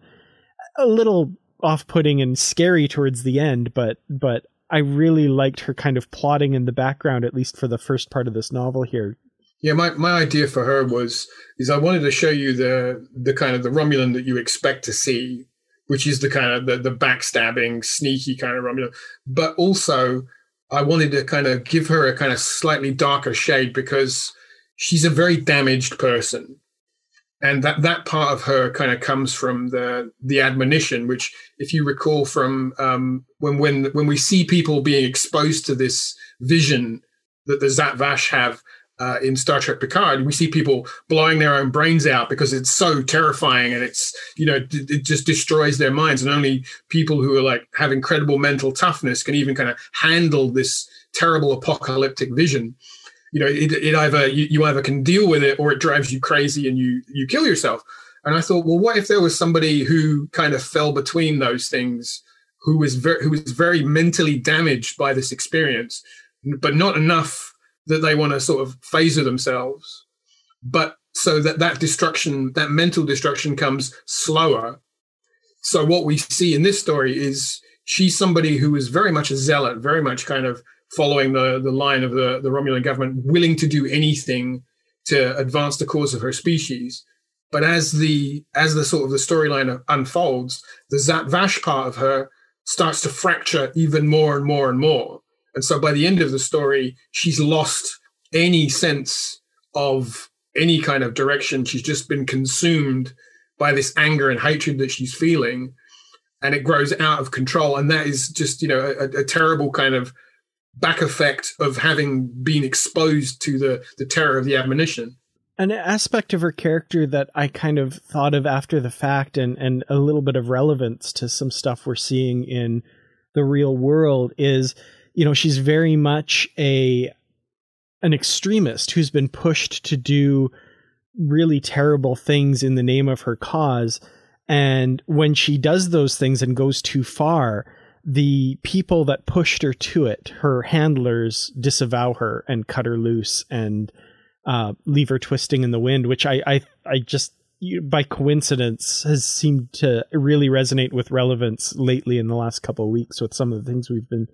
a little off putting and scary towards the end, but, but I really liked her kind of plotting in the background, at least for the first part of this novel here. Yeah, my, my idea for her was is I wanted to show you the the kind of the Romulan that you expect to see which is the kind of the, the backstabbing, sneaky kind of Romulan. But also, I wanted to kind of give her a kind of slightly darker shade because she's a very damaged person. And that, that part of her kind of comes from the the admonition, which, if you recall from um, when when when we see people being exposed to this vision that the Zhat Vash have, uh, in Star Trek Picard, we see people blowing their own brains out because it's so terrifying and it's you know d- it just destroys their minds. And only people who are like have incredible mental toughness can even kind of handle this terrible apocalyptic vision. You know, it, it either you, you either can deal with it or it drives you crazy and you you kill yourself. And I thought, well, what if there was somebody who kind of fell between those things, who was very who was very mentally damaged by this experience, but not enough that they want to sort of phaser themselves. But so that that destruction, that mental destruction comes slower. So what we see in this story is she's somebody who is very much a zealot, very much kind of following the, the line of the, the Romulan government, willing to do anything to advance the cause of her species. But as the as the sort of the storyline unfolds, the Zhat Vash part of her starts to fracture even more and more and more. And so by the end of the story, she's lost any sense of any kind of direction. She's just been consumed by this anger and hatred that she's feeling, and it grows out of control. And that is just, you know, a, a terrible kind of back effect of having been exposed to the the terror of the admonition an aspect of her character that I kind of thought of after the fact and, and a little bit of relevance to some stuff we're seeing in the real world is, you know, she's very much a an extremist who's been pushed to do really terrible things in the name of her cause. And when she does those things and goes too far, the people that pushed her to it, her handlers, disavow her and cut her loose and uh, leave her twisting in the wind, which I I, I just by coincidence has seemed to really resonate with relevance lately in the last couple of weeks with some of the things we've been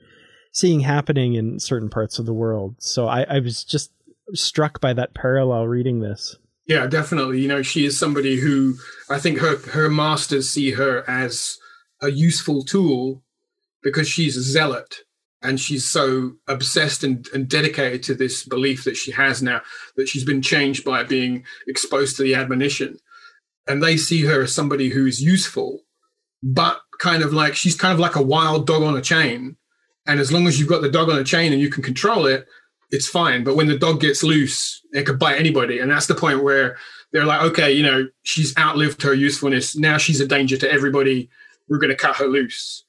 seeing happening in certain parts of the world. So I, I was just struck by that parallel reading this. Yeah, definitely. You know, she is somebody who I think her her masters see her as a useful tool because she's a zealot and she's so obsessed and, and, dedicated to this belief that she has now that she's been changed by being exposed to the admonition. And they see her as somebody who is useful but kind of like she's kind of like a wild dog on a chain. And as long as you've got the dog on a chain and you can control it it's fine. But when the dog gets loose it could bite anybody. And that's the point where they're like okay you know she's outlived her usefulness. Now she's a danger to everybody. We're going to cut her loose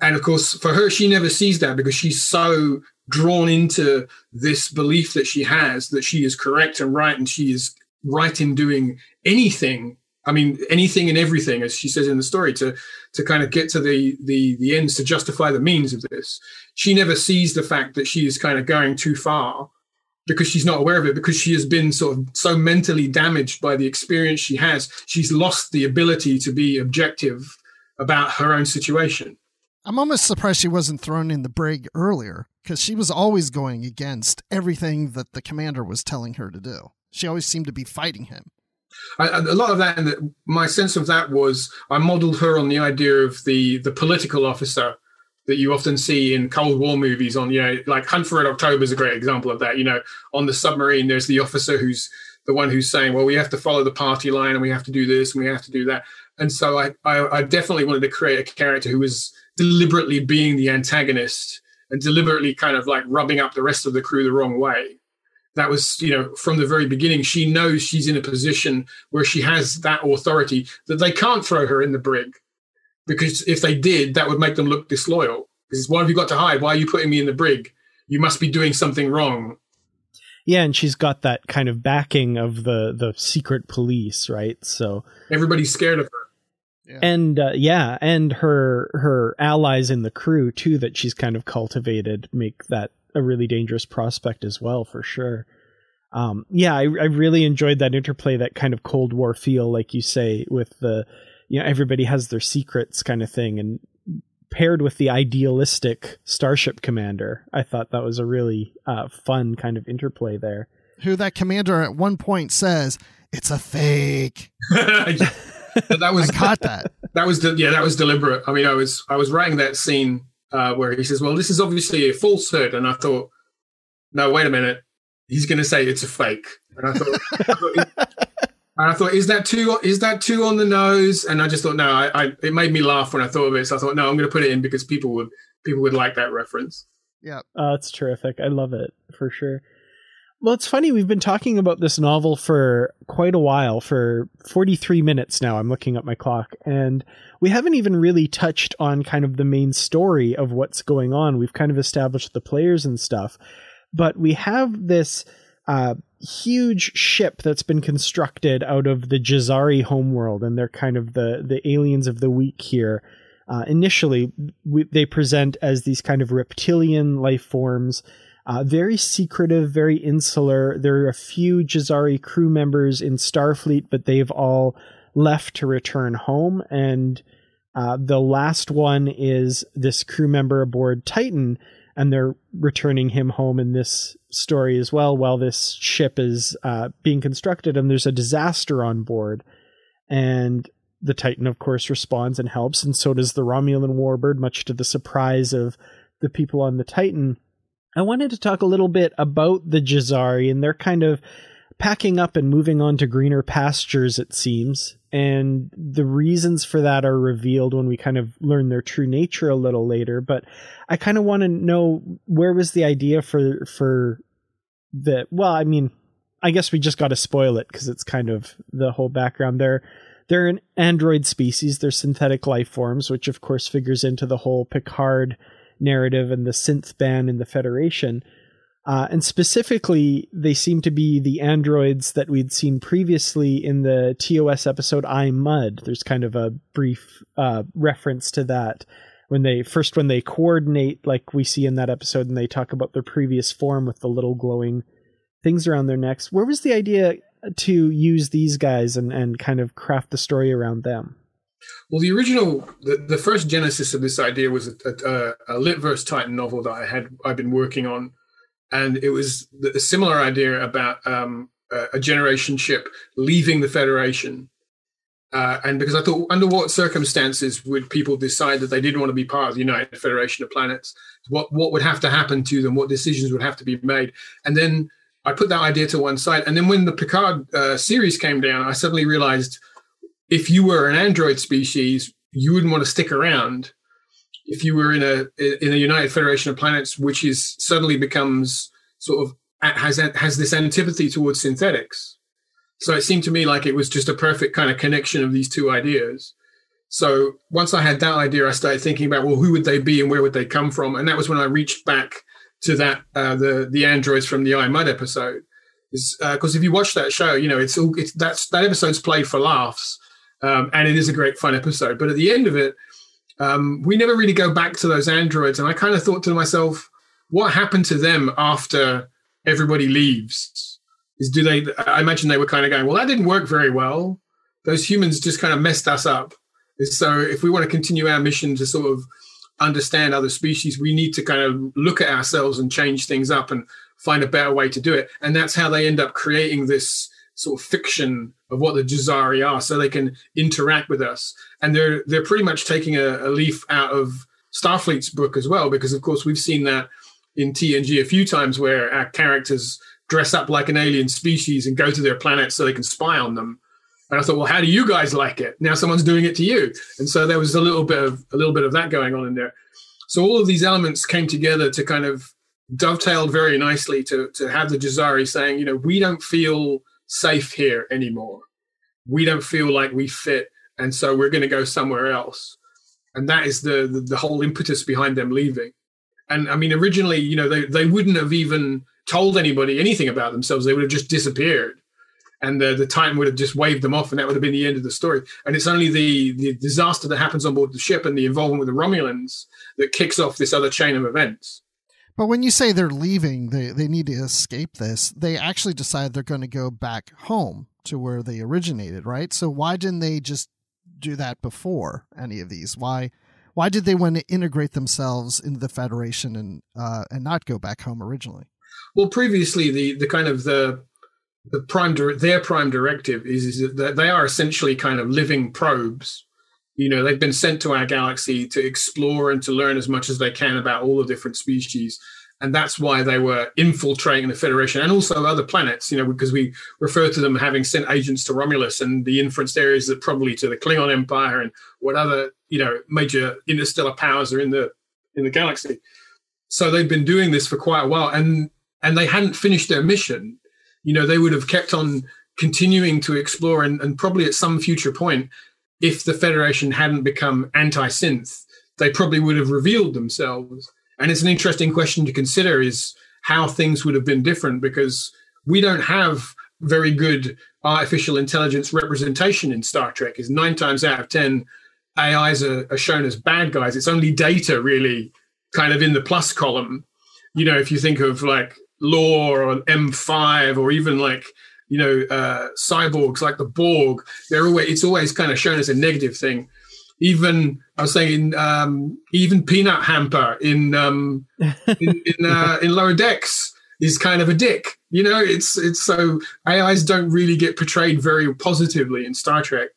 and of course, for her, she never sees that because she's so drawn into this belief that she has that she is correct and right and she is right in doing anything I mean, anything and everything, as she says in the story, to to kind of get to the the the ends to justify the means of this. She never sees the fact that she is kind of going too far because she's not aware of it, because she has been sort of so mentally damaged by the experience she has. She's lost the ability to be objective about her own situation. I'm almost surprised she wasn't thrown in the brig earlier because she was always going against everything that the commander was telling her to do. She always seemed to be fighting him. I, a lot of that, and my sense of that was, I modelled her on the idea of the the political officer that you often see in Cold War movies. On you know, like Hunt for Red October is a great example of that. You know, on the submarine, there's the officer who's the one who's saying, "Well, we have to follow the party line, and we have to do this, and we have to do that." And so I, I, I definitely wanted to create a character who was deliberately being the antagonist and deliberately kind of like rubbing up the rest of the crew the wrong way. That was, you know, from the very beginning, she knows she's in a position where she has that authority that they can't throw her in the brig. Because if they did, that would make them look disloyal. Because why have you got to hide? Why are you putting me in the brig? You must be doing something wrong. Yeah, and she's got that kind of backing of the the secret police, right? So everybody's scared of her. Yeah. And uh, yeah, and her her allies in the crew too that she's kind of cultivated make that a really dangerous prospect as well for sure. Um, yeah, I, I really enjoyed that interplay, that kind of Cold War feel, like you say, with the you know everybody has their secrets kind of thing, and paired with the idealistic starship commander, I thought that was a really uh, fun kind of interplay there. Who that commander at one point says it's a fake. that was I caught that. That was de- yeah, that was deliberate. I mean, I was I was writing that scene uh, where he says, "Well, this is obviously a falsehood," and I thought, "No, wait a minute, he's going to say it's a fake," and I thought. and I thought, is that too is that too on the nose? And I just thought, no, I, I it made me laugh when I thought of it. So I thought, no, I'm going to put it in because people would people would like that reference. Yeah, oh, it's terrific. I love it for sure. Well, it's funny. We've been talking about this novel for quite a while, for 43 minutes now. I'm looking at my clock, and we haven't even really touched on kind of the main story of what's going on. We've kind of established the players and stuff, but we have this uh, huge ship that's been constructed out of the Jazari homeworld, and they're kind of the the aliens of the week here. Uh, initially, we, they present as these kind of reptilian life forms uh, very secretive, very insular. There are a few Jazari crew members in Starfleet, but they've all left to return home. And Uh, the last one is this crew member aboard Titan, and they're returning him home in this story as well while this ship is uh, being constructed and there's a disaster on board. And the Titan, of course, responds and helps, and so does the Romulan warbird, much to the surprise of the people on the Titan. I wanted to talk a little bit about the Jazari, and they're kind of packing up and moving on to greener pastures, it seems. And the reasons for that are revealed when we kind of learn their true nature a little later. But I kind of want to know where was the idea for for the well, I mean, I guess we just got to spoil it because it's kind of the whole background there. They're an android species. They're synthetic life forms, which of course figures into the whole Picard narrative and the synth ban in the Federation. Uh, and specifically, they seem to be the androids that we'd seen previously in the TOS episode I Mudd. There's kind of a brief uh, reference to that when they first when they coordinate, like we see in that episode, and they talk about their previous form with the little glowing things around their necks. Where was the idea to use these guys and, and kind of craft the story around them? Well, the original, the, the first genesis of this idea was a, a, a Litverse Titan novel that I had I've been working on and it was a similar idea about um, a generation ship leaving the Federation. Uh, and because I thought, under what circumstances would people decide that they didn't want to be part of the United Federation of Planets? What what would have to happen to them? What decisions would have to be made? And then I put that idea to one side. And then when the Picard uh, series came down, I suddenly realized if you were an android species, you wouldn't want to stick around if you were in a in a United Federation of Planets, which is suddenly becomes sort of has has this antipathy towards synthetics. So it seemed to me like it was just a perfect kind of connection of these two ideas. So once I had that idea, I started thinking about well, who would they be and where would they come from, and that was when I reached back to that uh, the the androids from the I Mudd episode. Because uh, if you watch that show, you know it's all it's that's that episode's played for laughs, um, and it is a great fun episode. But at the end of it, um, we never really go back to those androids. And I kind of thought to myself, what happened to them after everybody leaves? Is do they? I imagine they were kind of going, well, that didn't work very well. Those humans just kind of messed us up. So if we want to continue our mission to sort of understand other species, we need to kind of look at ourselves and change things up and find a better way to do it. And that's how they end up creating this sort of fiction of what the Jazari are, so they can interact with us. And they're they're pretty much taking a, a, leaf out of Starfleet's book as well, because of course we've seen that in TNG a few times where our characters dress up like an alien species and go to their planet so they can spy on them. And I thought, well, how do you guys like it? Now someone's doing it to you. And so there was a little bit of a little bit of that going on in there. So all of these elements came together to kind of dovetailed very nicely to to have the Jazari saying, you know, we don't feel safe here anymore. We don't feel like we fit, and so we're going to go somewhere else. And that is the, the, the whole impetus behind them leaving. And I mean, originally, you know, they they wouldn't have even told anybody anything about themselves. They would have just disappeared, and the the Titan would have just waved them off, and that would have been the end of the story. And it's only the the disaster that happens on board the ship and the involvement with the Romulans that kicks off this other chain of events. But when you say they're leaving, they, they need to escape this, they actually decide they're going to go back home to where they originated, right? So why didn't they just do that before any of these? Why why did they want to integrate themselves into the Federation and uh, and not go back home originally? Well, previously the the kind of the the prime their prime directive is, is that they are essentially kind of living probes you know they've been sent to our galaxy to explore and to learn as much as they can about all the different species. And that's why they were infiltrating the federation and also other planets you know because we refer to them having sent agents to romulus and the inference there is that probably to the klingon empire and what other you know major interstellar powers are in the in the galaxy. So they've been doing this for quite a while and and they hadn't finished their mission. You know they would have kept on continuing to explore and, and probably at some future point if the Federation hadn't become anti synth, they probably would have revealed themselves. And it's an interesting question to consider is how things would have been different because we don't have very good artificial intelligence representation in Star Trek. Is nine times out of ten, AIs are, are shown as bad guys. It's only Data really kind of in the plus column. You know, if you think of like Lore or M5 or even like you know, uh, cyborgs like the Borg. They're always it's always kind of shown as a negative thing. Even I was saying, um, even Peanut Hamper in um, in in, uh, in Lower Decks is kind of a dick. You know, it's it's so AIs don't really get portrayed very positively in Star Trek.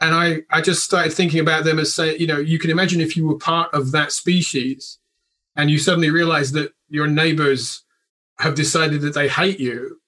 And I, I just started thinking about them as saying, you know, you can imagine if you were part of that species and you suddenly realize that your neighbors have decided that they hate you,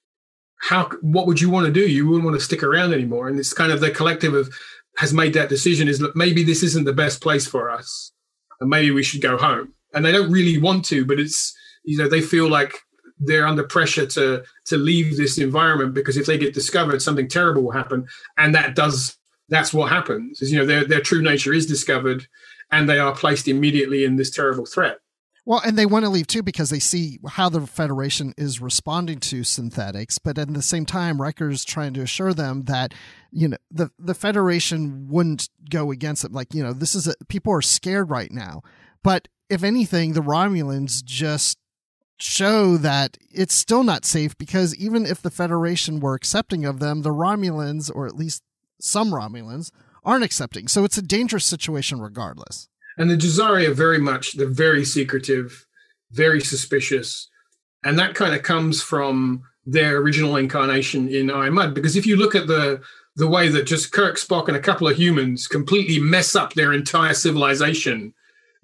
how what would you want to do? You wouldn't want to stick around anymore. And it's kind of the collective of has made that decision is that maybe this isn't the best place for us. And maybe we should go home. And they don't really want to, but it's you know, they feel like they're under pressure to to leave this environment because if they get discovered, something terrible will happen. And that does that's what happens. Is you know, their their true nature is discovered and they are placed immediately in this terrible threat. Well, and they want to leave too because they see how the Federation is responding to synthetics, but at the same time, Riker's trying to assure them that you know the the Federation wouldn't go against them. Like you know, this is a, people are scared right now, but if anything, the Romulans just show that it's still not safe because even if the Federation were accepting of them, the Romulans, or at least some Romulans, aren't accepting. So it's a dangerous situation regardless. And the Jazari are very much, they're very secretive, very suspicious. And that kind of comes from their original incarnation in I Mudd. Because if you look at the the way that just Kirk, Spock, and a couple of humans completely mess up their entire civilization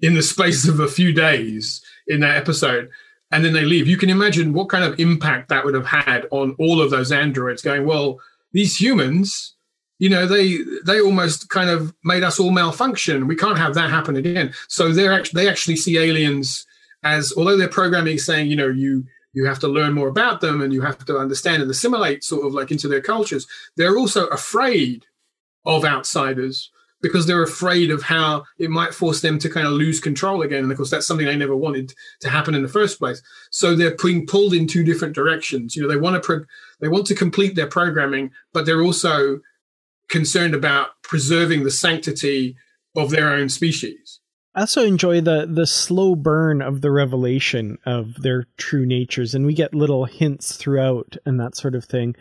in the space of a few days in that episode, and then they leave, you can imagine what kind of impact that would have had on all of those androids going, well, these humans you know they they almost kind of made us all malfunction. We can't have that happen again. So they're actually they actually see aliens as although their programming is saying you know you you have to learn more about them and you have to understand and assimilate sort of like into their cultures they're also afraid of outsiders because they're afraid of how it might force them to kind of lose control again. And of course that's something they never wanted to happen in the first place. So they're being pulled in two different directions. You know they want to pro- they want to complete their programming but they're also concerned about preserving the sanctity of their own species. I also enjoy the the slow burn of the revelation of their true natures, and we get little hints throughout and that sort of thing.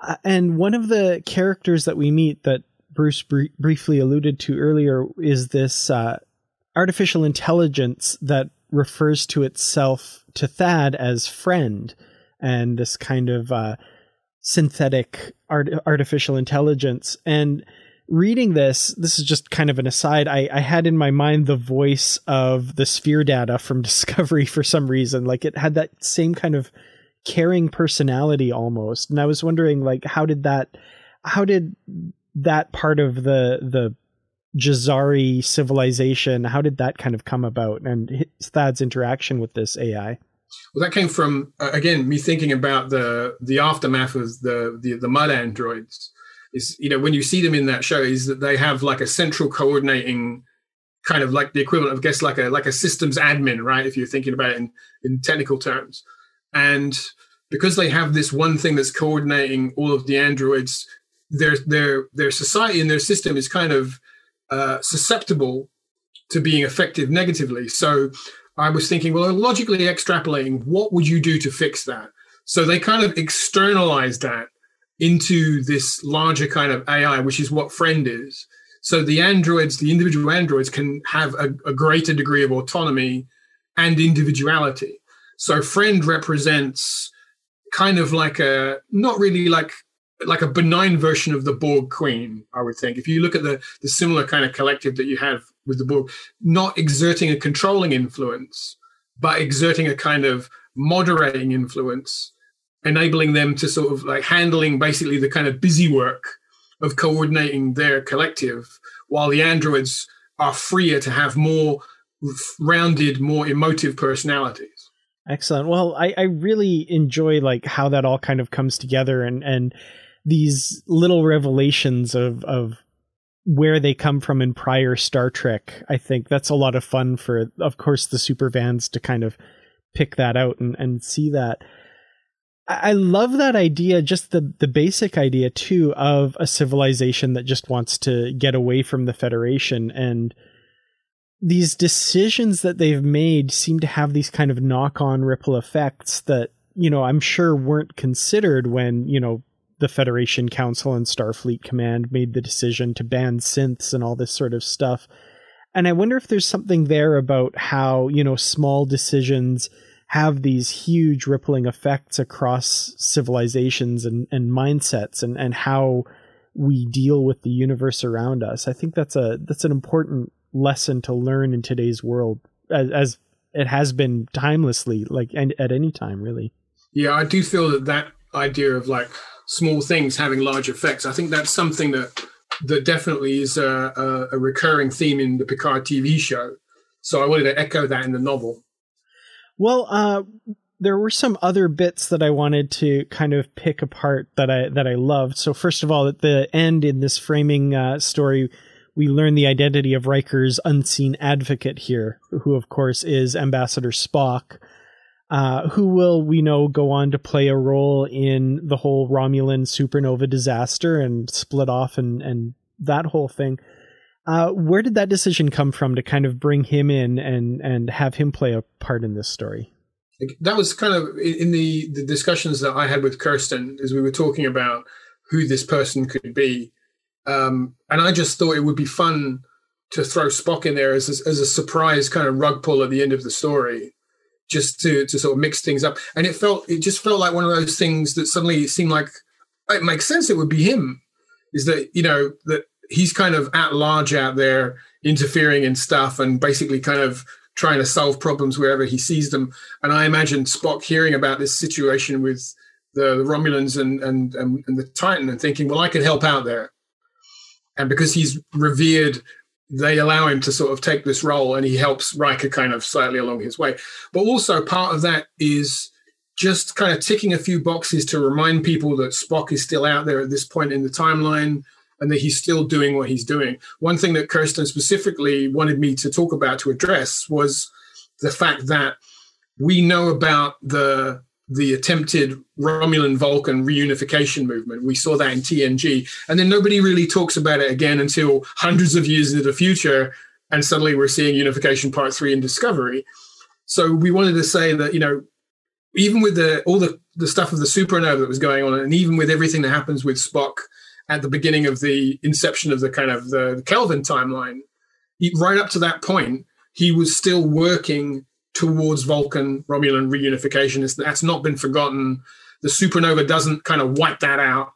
Uh, and one of the characters that we meet that Bruce br- briefly alluded to earlier is this uh, artificial intelligence that refers to itself to Thad as friend, and this kind of uh, synthetic art- artificial intelligence. And reading this, this is just kind of an aside. I, I had in my mind the voice of the sphere data from Discovery for some reason. Like it had that same kind of caring personality almost. And I was wondering, like, how did that, how did that part of the, the, Jazari civilization, how did that kind of come about and Thad's interaction with this AI? Well, that came from uh, again me thinking about the the aftermath of the, the the Mudd androids. Is you know when you see them in that show, is that they have like a central coordinating kind of like the equivalent of I guess like a like a systems admin, right? If you're thinking about it in in technical terms, and because they have this one thing that's coordinating all of the androids, their their their society and their system is kind of uh, susceptible to being affected negatively. So I was thinking, well, logically extrapolating, what would you do to fix that? So they kind of externalized that into this larger kind of AI, which is what Friend is. So the androids, the individual androids, can have a, a greater degree of autonomy and individuality. So Friend represents kind of like a not really like like a benign version of the Borg Queen, I would think. If you look at the the similar kind of collective that you have with the Borg, not exerting a controlling influence, but exerting a kind of moderating influence, enabling them to sort of like handling basically the kind of busy work of coordinating their collective, while the androids are freer to have more rounded, more emotive personalities. Excellent. Well, I, I really enjoy like how that all kind of comes together and and these little revelations of of where they come from in prior Star Trek. I think that's a lot of fun for, of course, the super fans to kind of pick that out and, and see that. I love that idea, just the, the basic idea too of a civilization that just wants to get away from the Federation. And these decisions that they've made seem to have these kind of knock on ripple effects that, you know, I'm sure weren't considered when, you know, the Federation Council and Starfleet Command made the decision to ban synths and all this sort of stuff. And I wonder if there's something there about how, you know, small decisions have these huge rippling effects across civilizations and, and mindsets and, and how we deal with the universe around us. I think that's a that's an important lesson to learn in today's world as, as it has been timelessly like and at any time really. Yeah, I do feel that that idea of like small things having large effects. I think that's something that that definitely is a, a, a recurring theme in the Picard TV show. So I wanted to echo that in the novel. Well, uh, there were some other bits that I wanted to kind of pick apart that I that I loved. So first of all, at the end in this framing uh, story, we learn the identity of Riker's unseen advocate here, who of course is Ambassador Spock, uh, who will we know go on to play a role in the whole Romulan supernova disaster and split off and and that whole thing. Uh, where did that decision come from to kind of bring him in and and have him play a part in this story? That was kind of in the the discussions that I had with Kirsten as we were talking about who this person could be, um, and I just thought it would be fun to throw Spock in there as as a surprise kind of rug pull at the end of the story, just to to sort of mix things up. And it felt it just felt like one of those things that suddenly seemed like it makes sense. It would be him. Is that you know that he's kind of at large out there interfering in stuff and basically kind of trying to solve problems wherever he sees them. And I imagine Spock hearing about this situation with the, the Romulans and, and, and, and the Titan and thinking, well, I could help out there. And because he's revered, they allow him to sort of take this role and he helps Riker kind of slightly along his way. But also part of that is just kind of ticking a few boxes to remind people that Spock is still out there at this point in the timeline and that he's still doing what he's doing. One thing that Kirsten specifically wanted me to talk about to address was the fact that we know about the the attempted Romulan Vulcan reunification movement. We saw that in TNG, and then nobody really talks about it again until hundreds of years into the future, and suddenly we're seeing Unification Part Three in Discovery. So we wanted to say that you know, even with the all the the stuff of the supernova that was going on, and even with everything that happens with Spock at the beginning of the inception of the kind of the, Kelvin timeline, he, right up to that point, he was still working towards Vulcan Romulan reunification. that's not been forgotten. The supernova doesn't kind of wipe that out.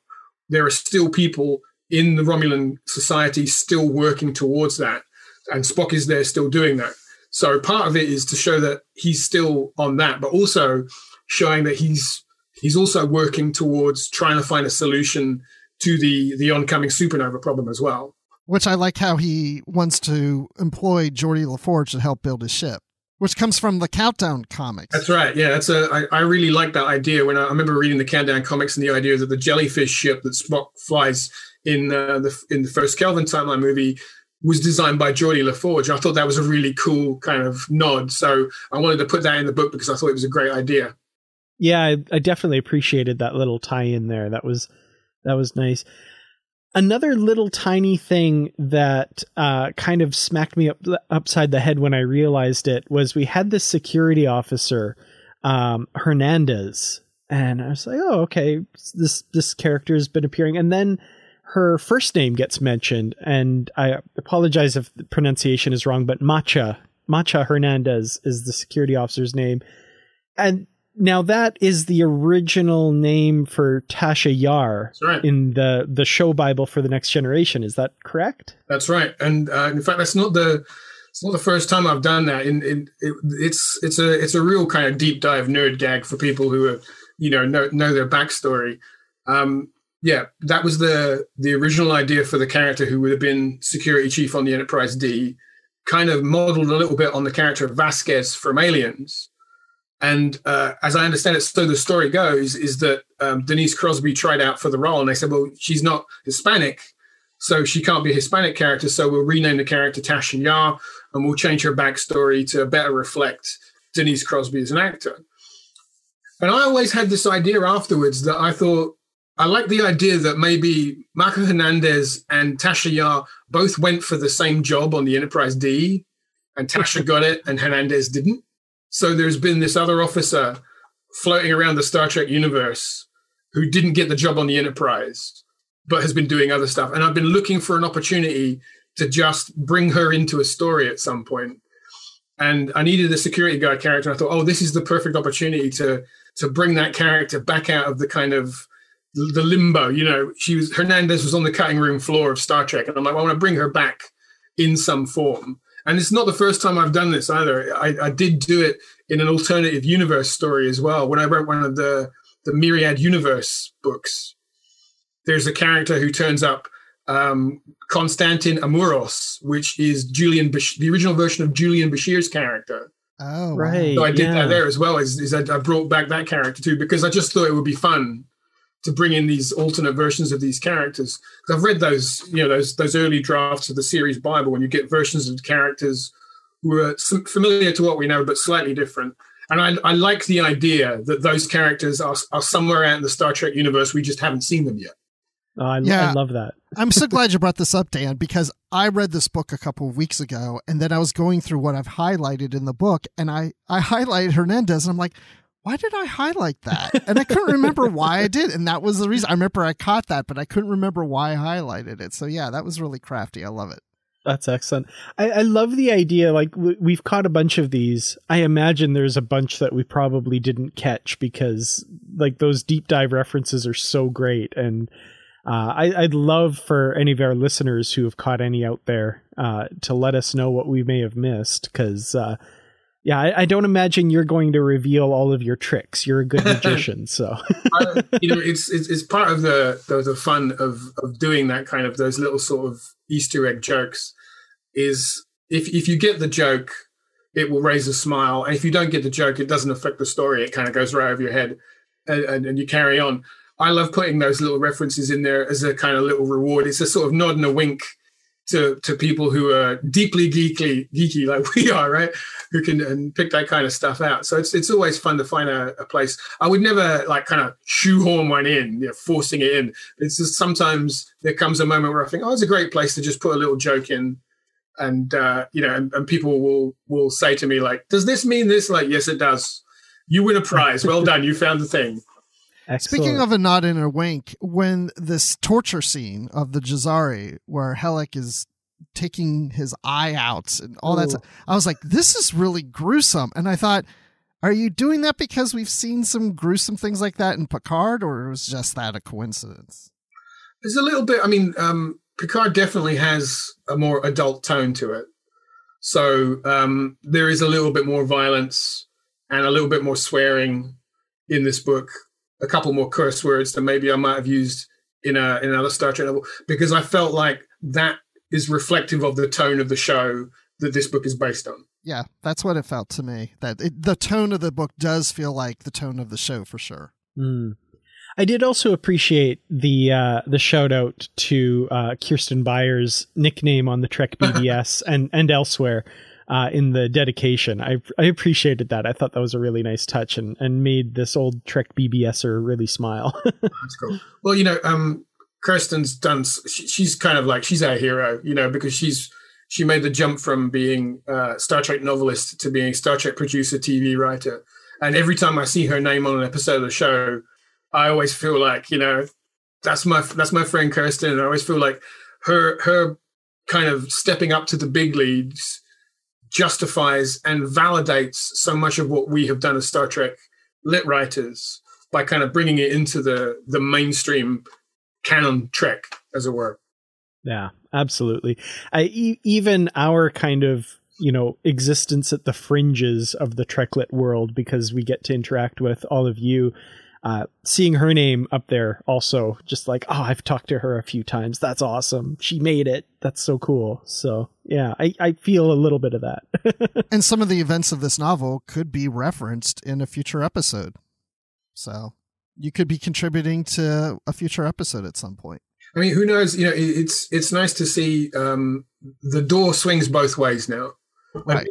There are still people in the Romulan society still working towards that, and Spock is there still doing that. So part of it is to show that he's still on that, but also showing that he's he's also working towards trying to find a solution to the the oncoming supernova problem as well. Which I like how he wants to employ Geordi LaForge to help build his ship, which comes from the Countdown comics. That's right. Yeah, that's a. I, I really like that idea. When I, I remember reading the Countdown comics and the idea that the jellyfish ship that Spock flies in uh, the in the first Kelvin timeline movie was designed by Geordi LaForge. I thought that was a really cool kind of nod. So I wanted to put that in the book because I thought it was a great idea. Yeah, I, I definitely appreciated that little tie in there. That was that was nice. Another little tiny thing that uh, kind of smacked me up, upside the head when I realized it was we had this security officer, um, Hernandez, and I was like, "Oh, okay, this this character has been appearing." And then her first name gets mentioned, and I apologize if the pronunciation is wrong, but Macha Macha Hernandez is the security officer's name, and now that is the original name for Tasha Yar right. in the the show Bible for the Next Generation. Is that correct? That's right. And uh, in fact, that's not the it's not the first time I've done that. In, in it, it's it's a it's a real kind of deep dive nerd gag for people who are you know know, know their backstory. Um, yeah, that was the the original idea for the character who would have been security chief on the Enterprise D, kind of modeled a little bit on the character of Vasquez from Aliens and uh, as I understand it, so the story goes is that um, Denise Crosby tried out for the role, and they said, "Well, she's not Hispanic, so she can't be a Hispanic character. So we'll rename the character Tasha Yar, and we'll change her backstory to better reflect Denise Crosby as an actor." And I always had this idea afterwards that I thought I like the idea that maybe Macha Hernandez and Tasha Yar both went for the same job on the Enterprise D, and Tasha got it, and Hernandez didn't. So there's been this other officer floating around the Star Trek universe who didn't get the job on the Enterprise, but has been doing other stuff. And I've been looking for an opportunity to just bring her into a story at some point. And I needed a security guard character. I thought, oh, this is the perfect opportunity to to bring that character back out of the kind of the limbo. You know, she was Hernandez was on the cutting room floor of Star Trek, and I'm like, well, I want to bring her back in some form. And it's not the first time I've done this either. I, I did do it in an alternative universe story as well. When I wrote one of the the Myriad Universe books, there's a character who turns up, um, Konstantin Amoros, which is Julian, Bash- the original version of Julian Bashir's character. Oh, Right. So I did yeah. that there as well. Is, is that I brought back that character too because I just thought it would be fun to bring in these alternate versions of these characters. Because I've read those, you know, those those early drafts of the series Bible when you get versions of characters who are familiar to what we know but slightly different. And I, I like the idea that those characters are, are somewhere out in the Star Trek universe. We just haven't seen them yet. Oh, I, Yeah. I love that. I'm so glad you brought this up, Dan, because I read this book a couple of weeks ago, and then I was going through what I've highlighted in the book, and I I highlighted Hernandez, and I'm like, why did I highlight that? And I couldn't remember why I did, and that was the reason. I remember I caught that, but I couldn't remember why I highlighted it. So yeah, that was really crafty. I love it. That's excellent. I, I love the idea. Like we've caught a bunch of these. I imagine there's a bunch that we probably didn't catch because like those deep dive references are so great. And uh, I, I'd love for any of our listeners who have caught any out there uh, to let us know what we may have missed. Because uh, yeah, I, I don't imagine you're going to reveal all of your tricks. You're a good magician, so I, you know, it's, it's it's part of the, the the fun of of doing that kind of those little sort of Easter egg jokes. Is if if you get the joke, it will raise a smile, and if you don't get the joke, it doesn't affect the story. It kind of goes right over your head, and, and, and you carry on. I love putting those little references in there as a kind of little reward. It's a sort of nod and a wink to to people who are deeply geeky, geeky like we are, right? Who can and pick that kind of stuff out. So it's it's always fun to find a, a place. I would never like kind of shoehorn one in, you know, forcing it in. It's just sometimes there comes a moment where I think, oh, it's a great place to just put a little joke in. And uh, you know, and, and people will will say to me like, "Does this mean this?" Like, yes, it does. You win a prize. Well done. You found the thing. Excellent. Speaking of a nod and a wink, when this torture scene of the Jazari, where Helek is taking his eye out and all that, Ooh. stuff, I was like, this is really gruesome. And I thought, are you doing that because we've seen some gruesome things like that in Picard, or was just that a coincidence? There's a little bit. I mean, um, Picard definitely has a more adult tone to it. So um, there is a little bit more violence and a little bit more swearing in this book. A couple more curse words than maybe I might have used in a in another Star Trek novel because I felt like that is reflective of the tone of the show that this book is based on. Yeah, that's what it felt to me. That it, the tone of the book does feel like the tone of the show for sure. Mm. I did also appreciate the uh, the shout out to uh, Kirsten Beyer's nickname on the Trek BBS and and elsewhere uh, in the dedication. I I appreciated that. I thought that was a really nice touch and and made this old Trek BBSer really smile. That's cool. Well, you know, um, Kirsten's done. She, she's kind of like she's our hero, you know, because she's she made the jump from being uh, Star Trek novelist to being Star Trek producer, TV writer. And every time I see her name on an episode of the show, I always feel like you know that's my that's my friend Kirsten. And I always feel like her her kind of stepping up to the big leagues justifies and validates so much of what we have done as Star Trek lit writers by kind of bringing it into the the mainstream canon Trek, as it were. Yeah, absolutely. I, e- even our kind of you know existence at the fringes of the Treklit world, because we get to interact with all of you. Uh, seeing her name up there, also just like, oh, I've talked to her a few times. That's awesome. She made it. That's so cool. So yeah, I, I feel a little bit of that. and some of the events of this novel could be referenced in a future episode. So you could be contributing to a future episode at some point. I mean, who knows? You know, it's it's nice to see um, the door swings both ways now. Right.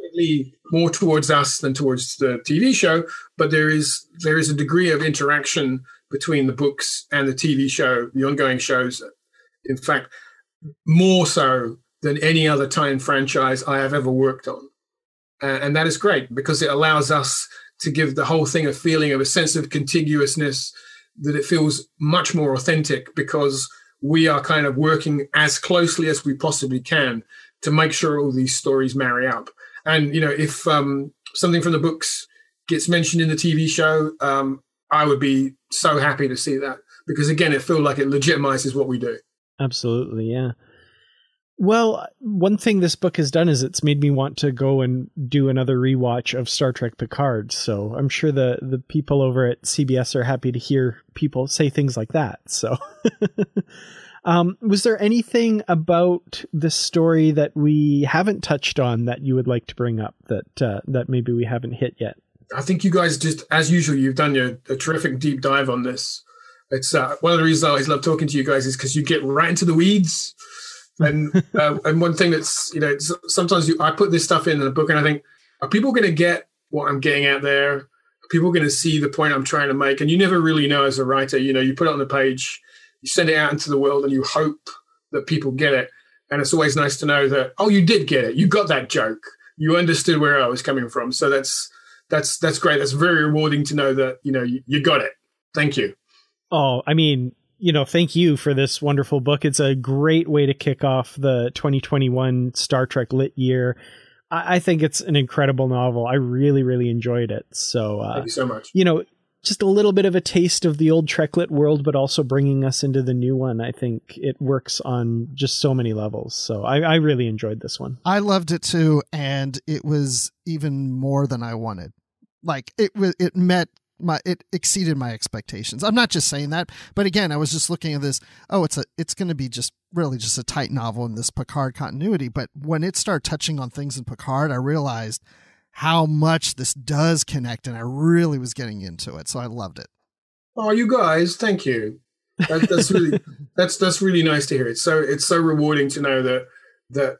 More towards us than towards the TV show, but there is there is a degree of interaction between the books and the TV show, the ongoing shows. In fact, more so than any other time franchise I have ever worked on, uh, and that is great because it allows us to give the whole thing a feeling of a sense of contiguousness that it feels much more authentic because we are kind of working as closely as we possibly can to make sure all these stories marry up. And you know, if um, something from the books gets mentioned in the TV show, um, I would be so happy to see that because again, it feels like it legitimizes what we do. Absolutely, yeah. Well, one thing this book has done is it's made me want to go and do another rewatch of Star Trek Picard. So I'm sure the the people over at CBS are happy to hear people say things like that. So, um, was there anything about this story that we haven't touched on that you would like to bring up that uh, that maybe we haven't hit yet? I think you guys just, as usual, you've done your, a terrific deep dive on this. It's uh, one of the reasons I always love talking to you guys is because you get right into the weeds and uh, and one thing that's you know sometimes you, I put this stuff in the book and I think are people going to get what I'm getting out there? Are people going to see the point I'm trying to make? And you never really know as a writer. You know, you put it on the page, you send it out into the world, and you hope that people get it. And it's always nice to know that oh, you did get it. You got that joke. You understood where I was coming from. So that's that's that's great. That's very rewarding to know that you know you, you got it. Thank you. Oh, I mean, you know, thank you for this wonderful book. It's a great way to kick off the 2021 Star Trek lit year. I, I think it's an incredible novel. I really, really enjoyed it. So, uh, thank you so much. You know, just a little bit of a taste of the old Treklit world, but also bringing us into the new one. I think it works on just so many levels. So I, I really enjoyed this one. I loved it too, and it was even more than I wanted. Like it was, it met my it exceeded my expectations. I'm not just saying that, but again, I was just looking at this. Oh, it's a it's going to be just really just a tight novel in this Picard continuity. But when it started touching on things in Picard, I realized how much this does connect, and I really was getting into it. So I loved it. Oh, you guys, thank you. That, that's really that's that's really nice to hear. It's so it's so rewarding to know that that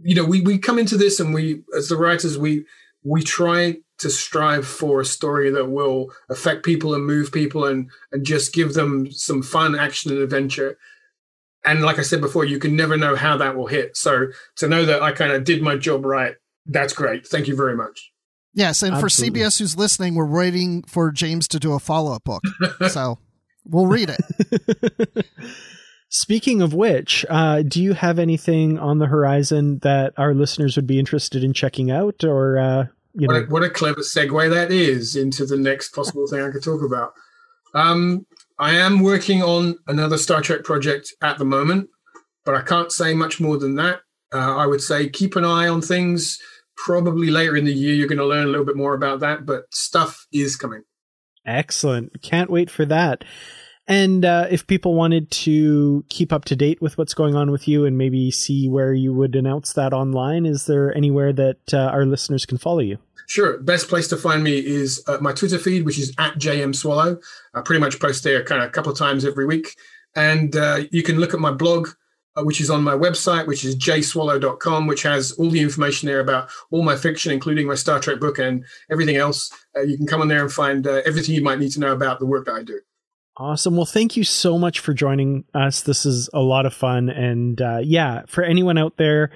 you know we we come into this and we as the writers we we try to strive for a story that will affect people and move people and and just give them some fun action and adventure and like i said before you can never know how that will hit so to know that i kind of did my job right that's great thank you very much yes and Absolutely. for cbs who's listening we're waiting for james to do a follow-up book so we'll read it Speaking of which, uh, do you have anything on the horizon that our listeners would be interested in checking out, or uh, you what know, a, what a clever segue that is into the next possible thing I could talk about. Um, I am working on another Star Trek project at the moment, but I can't say much more than that. Uh, I would say keep an eye on things. Probably later in the year, you're going to learn a little bit more about that, but stuff is coming. Excellent. Can't wait for that. And uh, if people wanted to keep up to date with what's going on with you and maybe see where you would announce that online, is there anywhere that uh, our listeners can follow you? Sure. Best place to find me is uh, my Twitter feed, which is at JM Swallow. I pretty much post there kind of a couple of times every week. And uh, you can look at my blog, which is on my website, which is jswallow.com, which has all the information there about all my fiction, including my Star Trek book and everything else. Uh, you can come on there and find uh, everything you might need to know about the work that I do. Awesome. Well, thank you so much for joining us. This is a lot of fun. And uh, yeah, for anyone out there,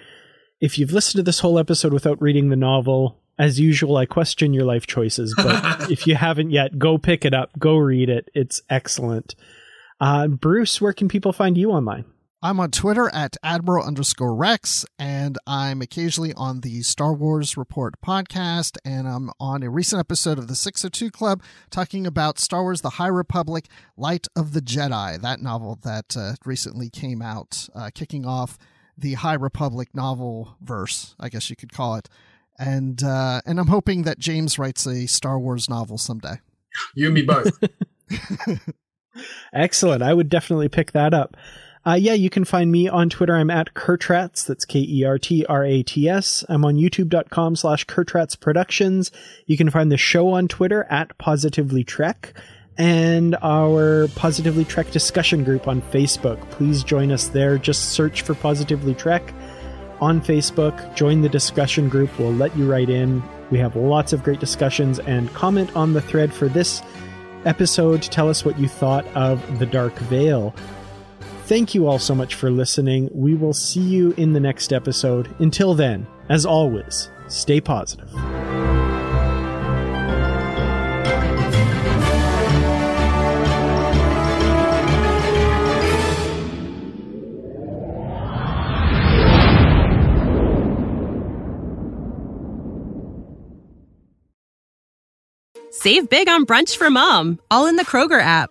if you've listened to this whole episode without reading the novel, as usual, I question your life choices. But if you haven't yet, go pick it up, go read it. It's excellent. Uh, Bruce, where can people find you online? I'm on Twitter at Admiral underscore Rex, and I'm occasionally on the Star Wars Report podcast, and I'm on a recent episode of the 602 Club talking about Star Wars The High Republic Light of the Jedi, that novel that uh, recently came out, uh, kicking off the High Republic novel verse, I guess you could call it. And uh, and I'm hoping that James writes a Star Wars novel someday. You and me both. Excellent. I would definitely pick that up. Uh, yeah, you can find me on Twitter. I'm at Kertrats. That's K-E-R-T-R-A-T-S. I'm on youtube.com slash Kertrats Productions. You can find the show on Twitter at Positively Trek and our Positively Trek discussion group on Facebook. Please join us there. Just search for Positively Trek on Facebook. Join the discussion group. We'll let you right in. We have lots of great discussions and comment on the thread for this episode. Tell us what you thought of The Dark Veil. Thank you all so much for listening. We will see you in the next episode. Until then, as always, stay positive. Save big on brunch for mom, all in the Kroger app.